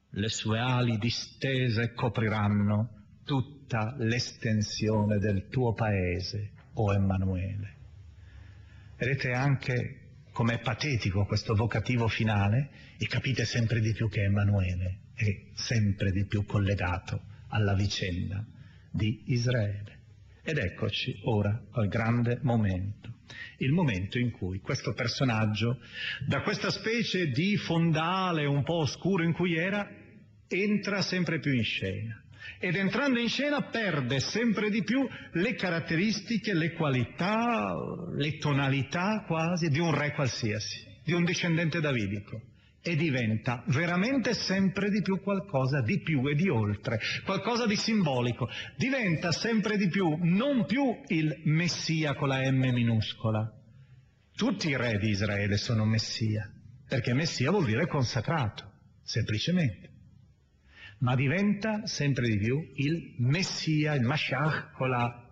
Le sue ali distese copriranno tutta l'estensione del tuo paese, o Emanuele. Vedete anche com'è patetico questo vocativo finale e capite sempre di più che Emanuele è sempre di più collegato alla vicenda di Israele. Ed eccoci ora al grande momento, il momento in cui questo personaggio, da questa specie di fondale un po' oscuro in cui era, entra sempre più in scena. Ed entrando in scena perde sempre di più le caratteristiche, le qualità, le tonalità quasi di un re qualsiasi, di un discendente davidico e diventa veramente sempre di più qualcosa di più e di oltre, qualcosa di simbolico. Diventa sempre di più non più il Messia con la M minuscola. Tutti i re di Israele sono Messia, perché Messia vuol dire consacrato, semplicemente. Ma diventa sempre di più il Messia, il Mashiach con la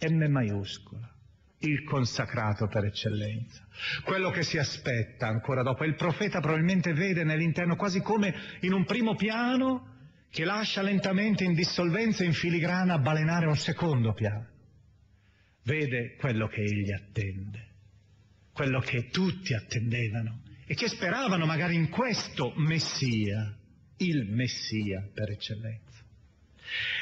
M maiuscola il consacrato per eccellenza, quello che si aspetta ancora dopo. Il profeta probabilmente vede nell'interno quasi come in un primo piano che lascia lentamente in dissolvenza in filigrana balenare un secondo piano. Vede quello che egli attende, quello che tutti attendevano e che speravano magari in questo Messia, il Messia per eccellenza.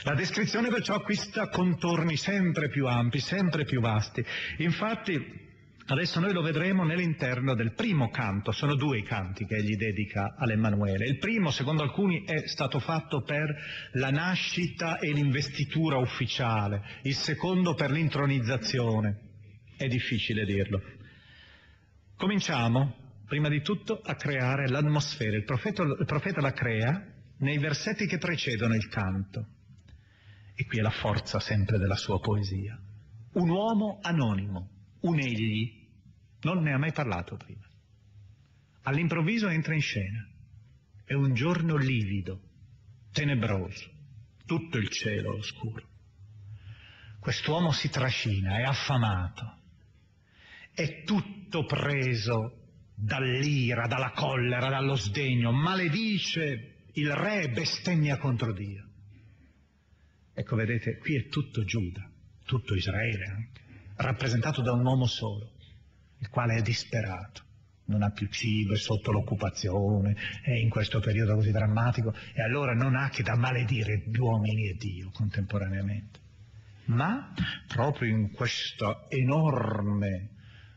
La descrizione perciò acquista contorni sempre più ampi, sempre più vasti. Infatti, adesso noi lo vedremo nell'interno del primo canto, sono due i canti che egli dedica all'Emanuele. Il primo, secondo alcuni, è stato fatto per la nascita e l'investitura ufficiale, il secondo per l'intronizzazione. È difficile dirlo. Cominciamo, prima di tutto, a creare l'atmosfera. Il profeta, il profeta la crea nei versetti che precedono il canto. E qui è la forza sempre della sua poesia. Un uomo anonimo, un egli, non ne ha mai parlato prima. All'improvviso entra in scena. È un giorno livido, tenebroso, tutto il cielo oscuro. Quest'uomo si trascina, è affamato, è tutto preso dall'ira, dalla collera, dallo sdegno, maledice il re, bestemmia contro Dio. Ecco, vedete, qui è tutto Giuda, tutto Israele anche, rappresentato da un uomo solo, il quale è disperato, non ha più cibo, è sotto l'occupazione, è in questo periodo così drammatico, e allora non ha che da maledire gli uomini e Dio contemporaneamente. Ma proprio in questa enorme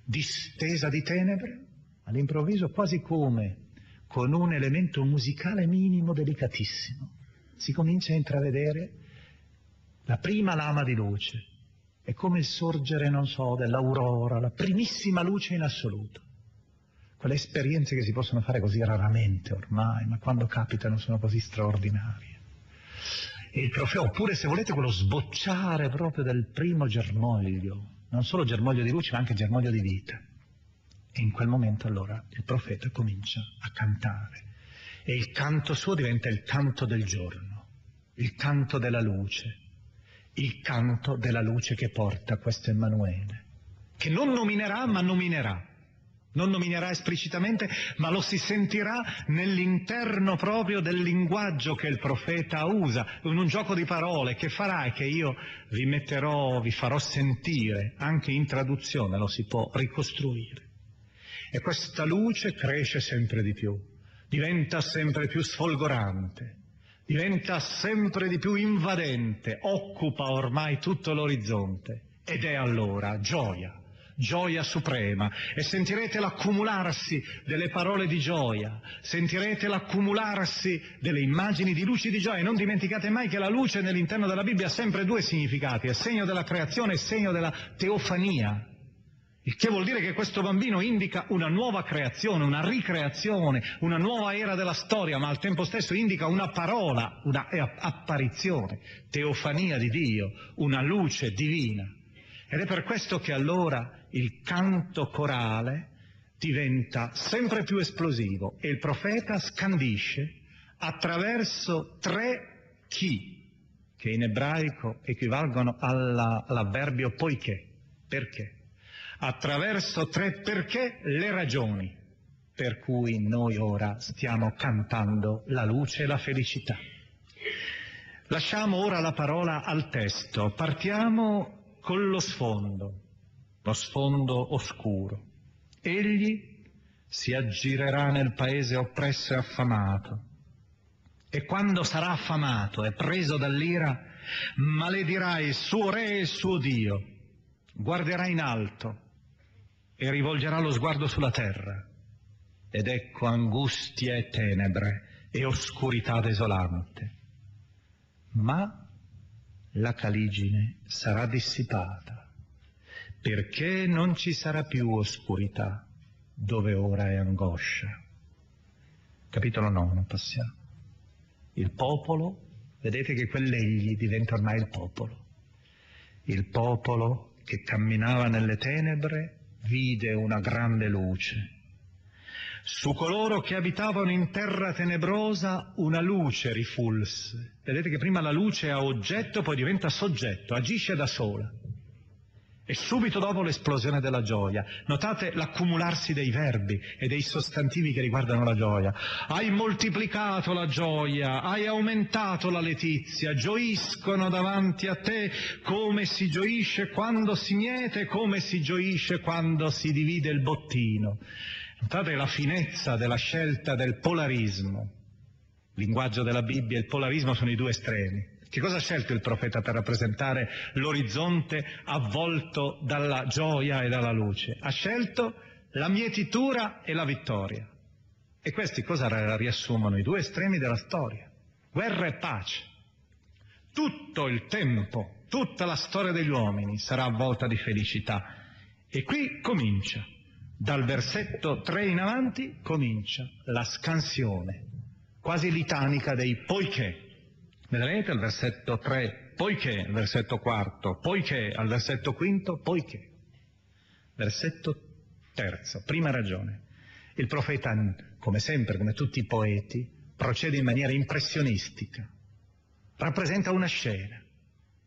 distesa di tenebre, all'improvviso quasi come con un elemento musicale minimo delicatissimo, si comincia a intravedere la prima lama di luce. È come il sorgere, non so, dell'aurora, la primissima luce in assoluto. Quelle esperienze che si possono fare così raramente ormai, ma quando capitano sono così straordinarie. E il profeta, oppure se volete quello sbocciare proprio del primo germoglio, non solo germoglio di luce ma anche germoglio di vita. E in quel momento allora il profeta comincia a cantare e il canto suo diventa il canto del giorno, il canto della luce, il canto della luce che porta questo Emanuele, che non nominerà ma nominerà. Non nominerà esplicitamente, ma lo si sentirà nell'interno proprio del linguaggio che il profeta usa, in un gioco di parole che farà e che io vi metterò, vi farò sentire, anche in traduzione lo si può ricostruire. E questa luce cresce sempre di più, diventa sempre più sfolgorante, diventa sempre di più invadente, occupa ormai tutto l'orizzonte ed è allora gioia, gioia suprema e sentirete l'accumularsi delle parole di gioia, sentirete l'accumularsi delle immagini di luci di gioia. Non dimenticate mai che la luce nell'interno della Bibbia ha sempre due significati, è segno della creazione e segno della teofania. Il che vuol dire che questo bambino indica una nuova creazione, una ricreazione, una nuova era della storia, ma al tempo stesso indica una parola, una apparizione, teofania di Dio, una luce divina. Ed è per questo che allora il canto corale diventa sempre più esplosivo e il profeta scandisce attraverso tre chi, che in ebraico equivalgono alla, all'avverbio poiché. Perché? Attraverso tre perché le ragioni per cui noi ora stiamo cantando la luce e la felicità. Lasciamo ora la parola al testo, partiamo con lo sfondo lo sfondo oscuro. Egli si aggirerà nel paese oppresso e affamato. E quando sarà affamato e preso dall'ira, maledirà il suo re e il suo Dio, guarderà in alto e rivolgerà lo sguardo sulla terra. Ed ecco angustia e tenebre e oscurità desolante. Ma la caligine sarà dissipata perché non ci sarà più oscurità dove ora è angoscia. Capitolo 9, passiamo. Il popolo, vedete che quell'egli diventa ormai il popolo. Il popolo che camminava nelle tenebre vide una grande luce. Su coloro che abitavano in terra tenebrosa una luce rifulse. Vedete che prima la luce è oggetto, poi diventa soggetto, agisce da sola e subito dopo l'esplosione della gioia. Notate l'accumularsi dei verbi e dei sostantivi che riguardano la gioia. Hai moltiplicato la gioia, hai aumentato la letizia, gioiscono davanti a te come si gioisce quando si miete, come si gioisce quando si divide il bottino. Notate la finezza della scelta del polarismo. Il linguaggio della Bibbia e il polarismo sono i due estremi. Che cosa ha scelto il profeta per rappresentare l'orizzonte avvolto dalla gioia e dalla luce? Ha scelto la mietitura e la vittoria. E questi cosa riassumono? I due estremi della storia. Guerra e pace. Tutto il tempo, tutta la storia degli uomini sarà avvolta di felicità. E qui comincia, dal versetto 3 in avanti, comincia la scansione, quasi litanica dei poiché. Vedrete al versetto 3, poiché, al versetto 4, poiché, al versetto 5, poiché. Versetto terzo, prima ragione. Il profeta, come sempre, come tutti i poeti, procede in maniera impressionistica. Rappresenta una scena.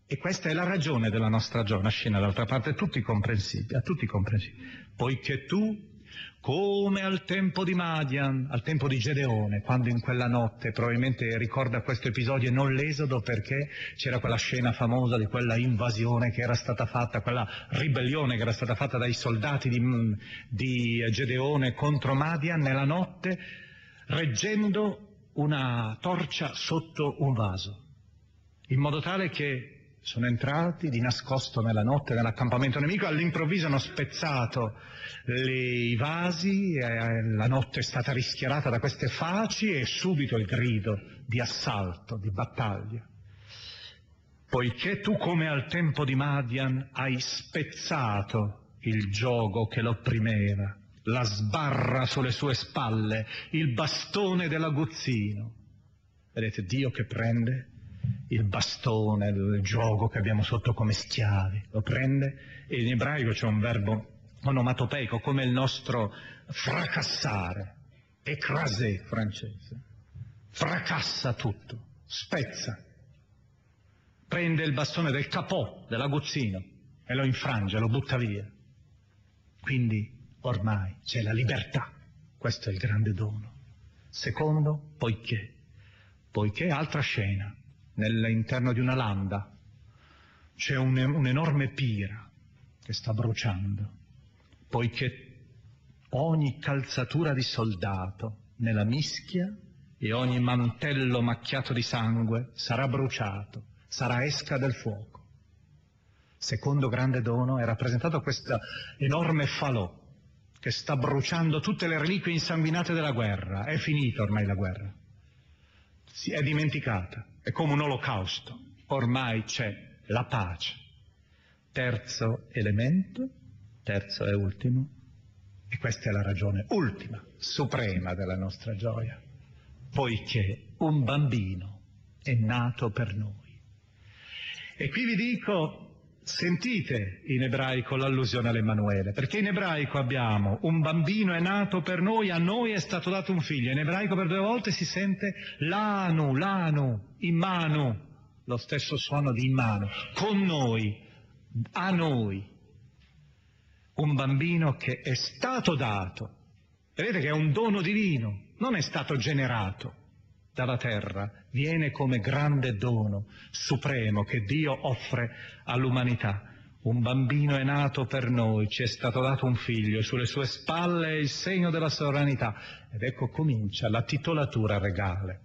E questa è la ragione della nostra gioia, una scena d'altra parte tutti comprensibile, a tutti comprensibile. Poiché tu come al tempo di Madian, al tempo di Gedeone, quando in quella notte, probabilmente ricorda questo episodio e non l'esodo perché c'era quella scena famosa di quella invasione che era stata fatta, quella ribellione che era stata fatta dai soldati di, di Gedeone contro Madian nella notte, reggendo una torcia sotto un vaso, in modo tale che sono entrati di nascosto nella notte nell'accampamento nemico, all'improvviso hanno spezzato i vasi, eh, la notte è stata rischiarata da queste faci e subito il grido di assalto, di battaglia. Poiché tu come al tempo di Madian hai spezzato il gioco che l'opprimeva, la sbarra sulle sue spalle, il bastone dell'aguzzino. Vedete Dio che prende il bastone, il gioco che abbiamo sotto come schiavi, lo prende e in ebraico c'è un verbo onomatopeico come il nostro fracassare, écraser francese, fracassa tutto, spezza, prende il bastone del capò, dell'aguzzino e lo infrange, lo butta via. Quindi ormai c'è la libertà, questo è il grande dono. Secondo, poiché, poiché altra scena, nell'interno di una landa c'è un, un'enorme pira che sta bruciando, poiché ogni calzatura di soldato nella mischia e ogni mantello macchiato di sangue sarà bruciato, sarà esca del fuoco. Secondo grande dono è rappresentato questo enorme falò che sta bruciando tutte le reliquie insanguinate della guerra. È finita ormai la guerra. Si è dimenticata. È come un olocausto. Ormai c'è la pace. Terzo elemento, terzo e ultimo, e questa è la ragione ultima, suprema della nostra gioia, poiché un bambino è nato per noi. E qui vi dico, sentite in ebraico l'allusione all'Emanuele, perché in ebraico abbiamo un bambino è nato per noi, a noi è stato dato un figlio. In ebraico per due volte si sente l'anu, l'anu, imanu, lo stesso suono di imanu, con noi, a noi un bambino che è stato dato. Vedete che è un dono divino, non è stato generato dalla terra, viene come grande dono supremo che Dio offre all'umanità. Un bambino è nato per noi, ci è stato dato un figlio, sulle sue spalle è il segno della sovranità. Ed ecco comincia la titolatura regale.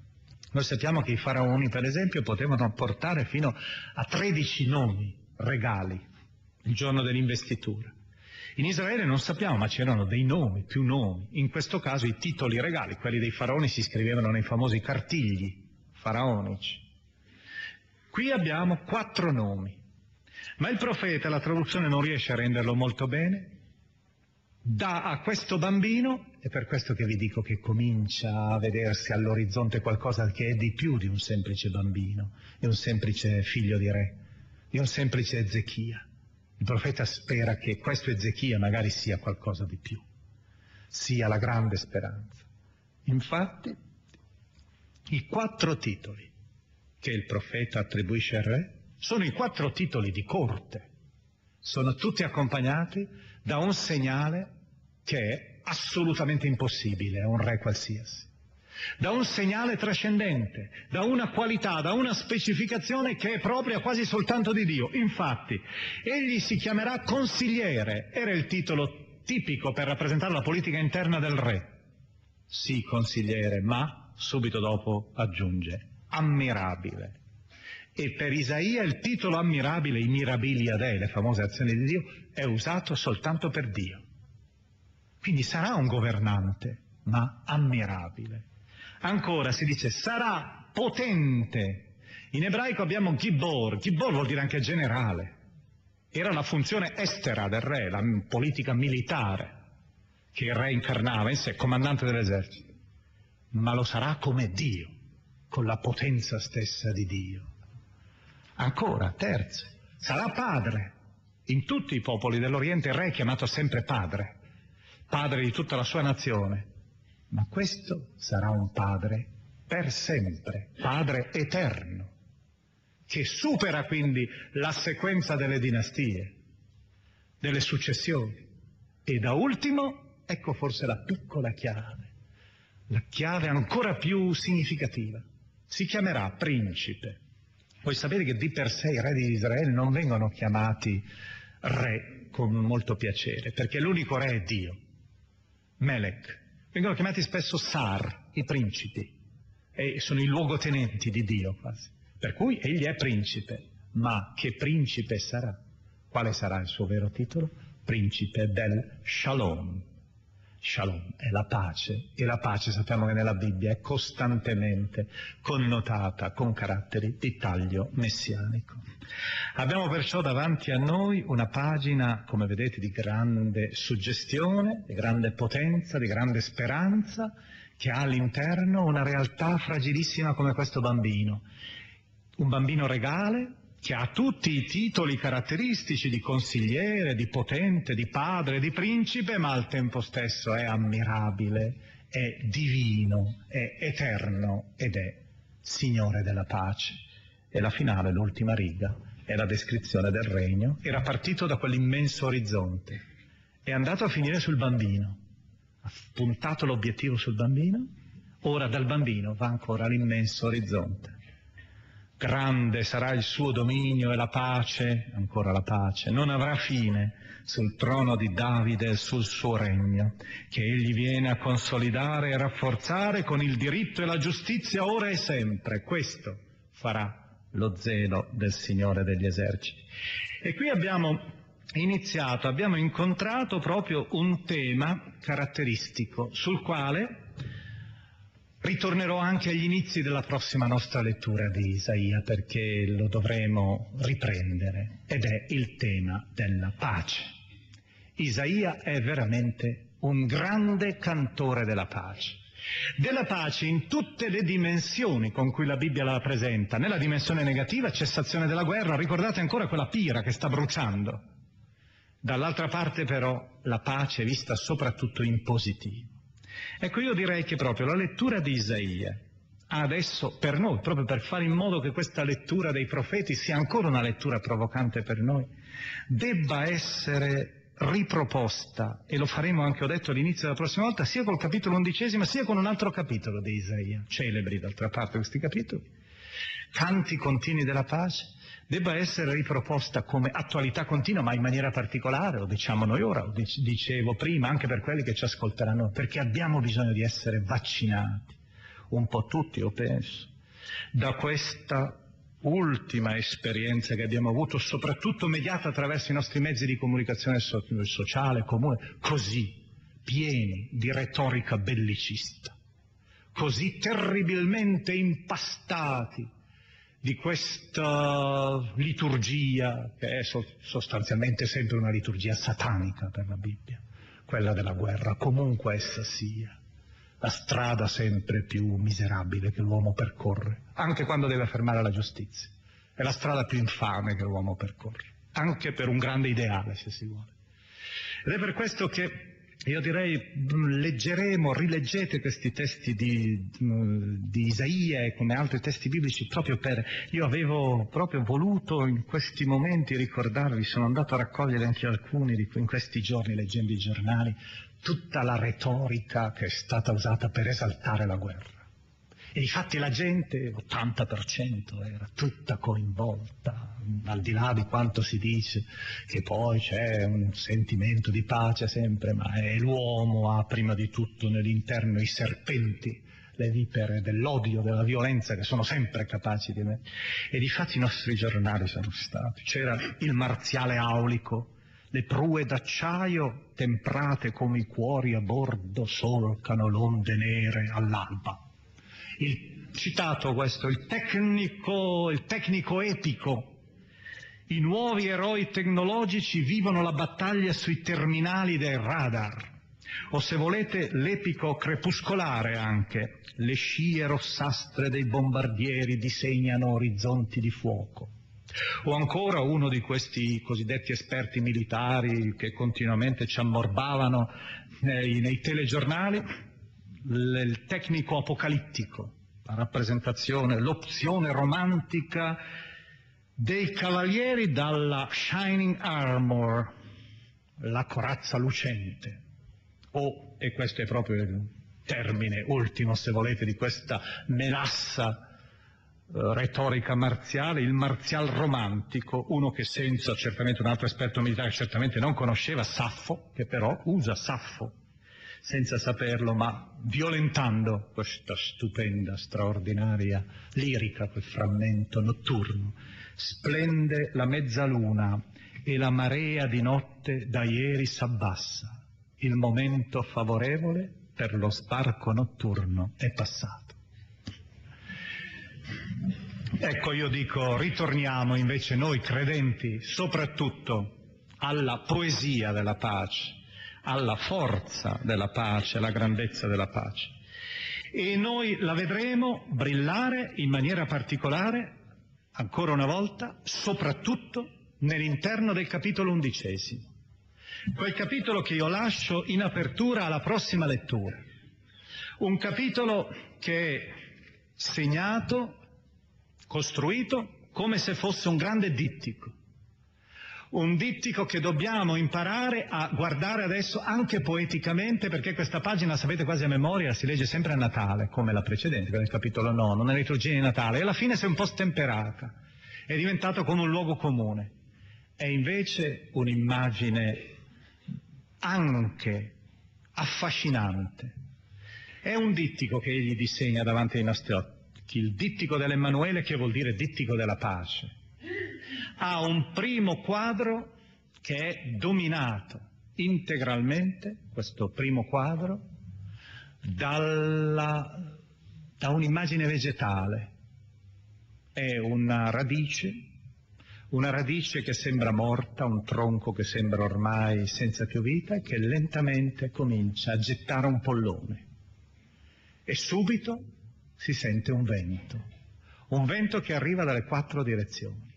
Noi sappiamo che i faraoni, per esempio, potevano portare fino a 13 nomi regali il giorno dell'investitura. In Israele non sappiamo, ma c'erano dei nomi, più nomi. In questo caso i titoli regali, quelli dei faraoni, si scrivevano nei famosi cartigli faraonici. Qui abbiamo quattro nomi, ma il profeta, la traduzione non riesce a renderlo molto bene, dà a questo bambino, è per questo che vi dico che comincia a vedersi all'orizzonte qualcosa che è di più di un semplice bambino, di un semplice figlio di re, di un semplice Ezechia. Il profeta spera che questo Ezechia magari sia qualcosa di più, sia la grande speranza. Infatti, i quattro titoli che il profeta attribuisce al re sono i quattro titoli di corte, sono tutti accompagnati da un segnale che è assolutamente impossibile a un re qualsiasi da un segnale trascendente, da una qualità, da una specificazione che è propria quasi soltanto di Dio. Infatti, egli si chiamerà consigliere, era il titolo tipico per rappresentare la politica interna del re. Sì, consigliere, ma subito dopo aggiunge ammirabile. E per Isaia il titolo ammirabile, i mirabilia dei, le famose azioni di Dio, è usato soltanto per Dio. Quindi sarà un governante, ma ammirabile. Ancora si dice sarà potente. In ebraico abbiamo Gibor, Gibor vuol dire anche generale. Era una funzione estera del re, la politica militare che il re incarnava in sé, comandante dell'esercito. Ma lo sarà come Dio, con la potenza stessa di Dio. Ancora, terzo, sarà padre. In tutti i popoli dell'Oriente il re è chiamato sempre padre, padre di tutta la sua nazione. Ma questo sarà un padre per sempre, padre eterno, che supera quindi la sequenza delle dinastie, delle successioni. E da ultimo, ecco forse la piccola chiave, la chiave ancora più significativa. Si chiamerà principe. Voi sapete che di per sé i re di Israele non vengono chiamati re con molto piacere, perché l'unico re è Dio, Melech, Vengono chiamati spesso Sar, i principi, e sono i luogotenenti di Dio quasi. Per cui egli è principe, ma che principe sarà? Quale sarà il suo vero titolo? Principe del Shalom. Shalom è la pace e la pace sappiamo che nella Bibbia è costantemente connotata con caratteri di taglio messianico. Abbiamo perciò davanti a noi una pagina, come vedete, di grande suggestione, di grande potenza, di grande speranza, che ha all'interno una realtà fragilissima come questo bambino. Un bambino regale, che ha tutti i titoli caratteristici di consigliere, di potente, di padre, di principe, ma al tempo stesso è ammirabile, è divino, è eterno ed è Signore della pace. E la finale, l'ultima riga, è la descrizione del regno. Era partito da quell'immenso orizzonte, è andato a finire sul bambino, ha puntato l'obiettivo sul bambino, ora dal bambino va ancora all'immenso orizzonte grande sarà il suo dominio e la pace, ancora la pace, non avrà fine sul trono di Davide e sul suo regno, che egli viene a consolidare e rafforzare con il diritto e la giustizia ora e sempre. Questo farà lo zelo del Signore degli eserciti. E qui abbiamo iniziato, abbiamo incontrato proprio un tema caratteristico sul quale ritornerò anche agli inizi della prossima nostra lettura di Isaia perché lo dovremo riprendere ed è il tema della pace. Isaia è veramente un grande cantore della pace della pace in tutte le dimensioni con cui la Bibbia la presenta. Nella dimensione negativa, cessazione della guerra, ricordate ancora quella pira che sta bruciando. Dall'altra parte però la pace è vista soprattutto in positivo. Ecco, io direi che proprio la lettura di Isaia adesso per noi, proprio per fare in modo che questa lettura dei profeti sia ancora una lettura provocante per noi, debba essere riproposta, e lo faremo anche, ho detto, all'inizio della prossima volta, sia col capitolo undicesimo, sia con un altro capitolo di Isaia, celebri d'altra parte questi capitoli, canti continui della pace, debba essere riproposta come attualità continua, ma in maniera particolare, lo diciamo noi ora, lo dicevo prima, anche per quelli che ci ascolteranno, perché abbiamo bisogno di essere vaccinati, un po' tutti, io penso, da questa ultima esperienza che abbiamo avuto, soprattutto mediata attraverso i nostri mezzi di comunicazione sociale, comune, così pieni di retorica bellicista, così terribilmente impastati di questa liturgia, che è sostanzialmente sempre una liturgia satanica per la Bibbia, quella della guerra, comunque essa sia la strada sempre più miserabile che l'uomo percorre, anche quando deve affermare la giustizia. È la strada più infame che l'uomo percorre, anche per un grande ideale, se si vuole. Ed è per questo che io direi leggeremo, rileggete questi testi di, di, Isaia e come altri testi biblici proprio per... Io avevo proprio voluto in questi momenti ricordarvi, sono andato a raccogliere anche alcuni di, in questi giorni leggendo i giornali, tutta la retorica che è stata usata per esaltare la guerra. E infatti la gente, l'80% era tutta coinvolta, al di là di quanto si dice che poi c'è un sentimento di pace sempre, ma è l'uomo ha prima di tutto nell'interno i serpenti, le vipere dell'odio, della violenza che sono sempre capaci di me. E difatti i nostri giornali sono stati. C'era il marziale aulico, le prue d'acciaio temprate come i cuori a bordo solcano l'onde nere all'alba. Il citato questo, il tecnico, il tecnico epico. I nuovi eroi tecnologici vivono la battaglia sui terminali del radar. O se volete l'epico crepuscolare anche, le scie rossastre dei bombardieri disegnano orizzonti di fuoco. O ancora uno di questi cosiddetti esperti militari che continuamente ci ammorbavano nei, nei telegiornali, il tecnico apocalittico, la rappresentazione, l'opzione romantica dei cavalieri dalla Shining Armor, la corazza lucente. O, e questo è proprio il termine ultimo, se volete, di questa melassa eh, retorica marziale, il marzial romantico, uno che senza certamente un altro esperto militare certamente non conosceva Saffo, che però usa Saffo senza saperlo, ma violentando questa stupenda, straordinaria lirica, quel frammento notturno. Splende la mezzaluna e la marea di notte da ieri s'abbassa. Il momento favorevole per lo sbarco notturno è passato. Ecco, io dico, ritorniamo invece noi credenti soprattutto alla poesia della pace, alla forza della pace, alla grandezza della pace. E noi la vedremo brillare in maniera particolare, ancora una volta, soprattutto nell'interno del capitolo undicesimo. Quel capitolo che io lascio in apertura alla prossima lettura. Un capitolo che è segnato costruito come se fosse un grande dittico, un dittico che dobbiamo imparare a guardare adesso anche poeticamente perché questa pagina, sapete quasi a memoria, si legge sempre a Natale, come la precedente, nel capitolo 9, nella liturgia di Natale, e alla fine si è un po' stemperata, è diventato come un luogo comune. È invece un'immagine anche affascinante. È un dittico che egli disegna davanti ai nostri occhi, il dittico dell'Emanuele che vuol dire dittico della pace. Ha un primo quadro che è dominato integralmente, questo primo quadro, dalla, da un'immagine vegetale. È una radice, una radice che sembra morta, un tronco che sembra ormai senza più vita e che lentamente comincia a gettare un pollone e subito si sente un vento, un vento che arriva dalle quattro direzioni.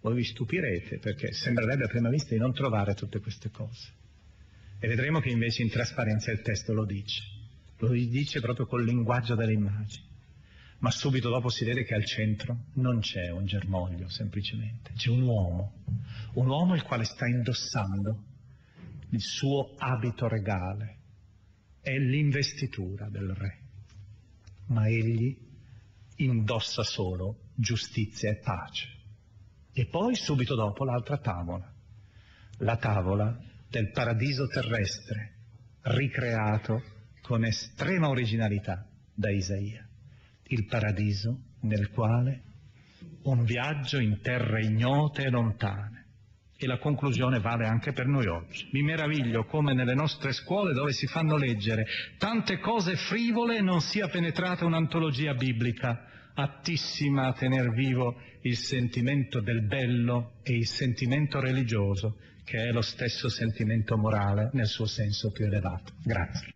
Voi vi stupirete perché sembrerebbe a prima vista di non trovare tutte queste cose. E vedremo che invece in trasparenza il testo lo dice, lo dice proprio col linguaggio delle immagini. Ma subito dopo si vede che al centro non c'è un germoglio semplicemente, c'è un uomo, un uomo il quale sta indossando il suo abito regale, è l'investitura del re, ma egli indossa solo giustizia e pace. E poi subito dopo l'altra tavola, la tavola del paradiso terrestre, ricreato con estrema originalità da Isaia, il paradiso nel quale un viaggio in terre ignote e lontane, e la conclusione vale anche per noi oggi. Mi meraviglio come nelle nostre scuole dove si fanno leggere tante cose frivole non sia penetrata un'antologia biblica attissima a tener vivo il sentimento del bello e il sentimento religioso, che è lo stesso sentimento morale nel suo senso più elevato. Grazie.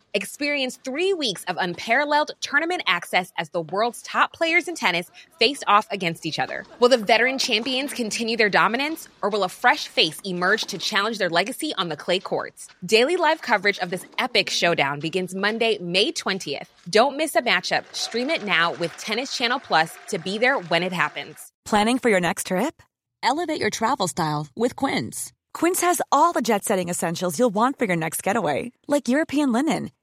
Experience three weeks of unparalleled tournament access as the world's top players in tennis face off against each other. Will the veteran champions continue their dominance, or will a fresh face emerge to challenge their legacy on the clay courts? Daily live coverage of this epic showdown begins Monday, May 20th. Don't miss a matchup. Stream it now with Tennis Channel Plus to be there when it happens. Planning for your next trip? Elevate your travel style with Quince. Quince has all the jet setting essentials you'll want for your next getaway, like European linen